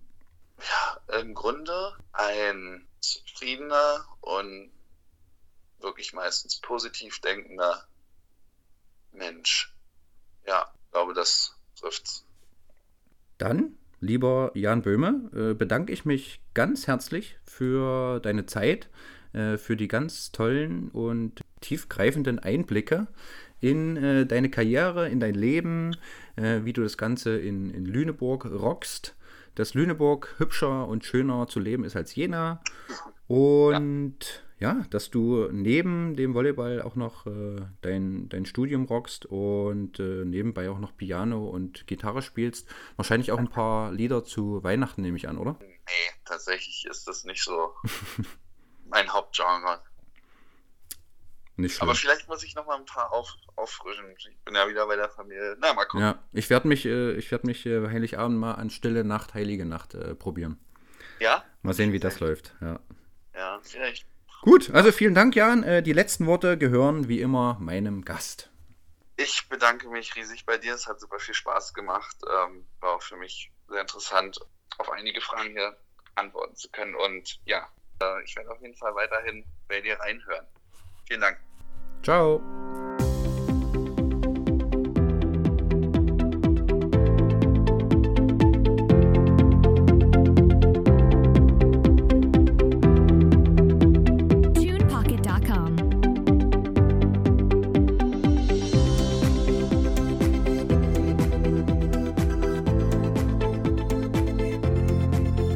Ja, im Grunde ein zufriedener und wirklich meistens positiv denkender Mensch. Ja, ich glaube, das trifft's. Dann, lieber Jan Böhme, äh, bedanke ich mich ganz herzlich für deine Zeit, äh, für die ganz tollen und tiefgreifenden Einblicke in äh, deine Karriere, in dein Leben, wie du das Ganze in, in Lüneburg rockst dass Lüneburg hübscher und schöner zu leben ist als Jena. Und ja, dass du neben dem Volleyball auch noch äh, dein, dein Studium rockst und äh, nebenbei auch noch Piano und Gitarre spielst. Wahrscheinlich auch ein paar Lieder zu Weihnachten, nehme ich an, oder? Nee, tatsächlich ist das nicht so mein Hauptgenre. Nicht schlimm. Aber vielleicht muss ich noch mal ein paar auf, auffrischen. Ich bin ja wieder bei der Familie. Na, mal gucken. Ja, ich werde mich, äh, ich werd mich äh, Heiligabend mal an Stille Nacht, Heilige Nacht äh, probieren. Ja? Mal sehen, wie das läuft. Ja. ja, vielleicht. Gut, also vielen Dank, Jan. Äh, die letzten Worte gehören wie immer meinem Gast. Ich bedanke mich riesig bei dir. Es hat super viel Spaß gemacht. Ähm, war auch für mich sehr interessant, auf einige Fragen hier antworten zu können. Und ja, äh, ich werde auf jeden Fall weiterhin bei dir reinhören. Vielen Dank. Ciao.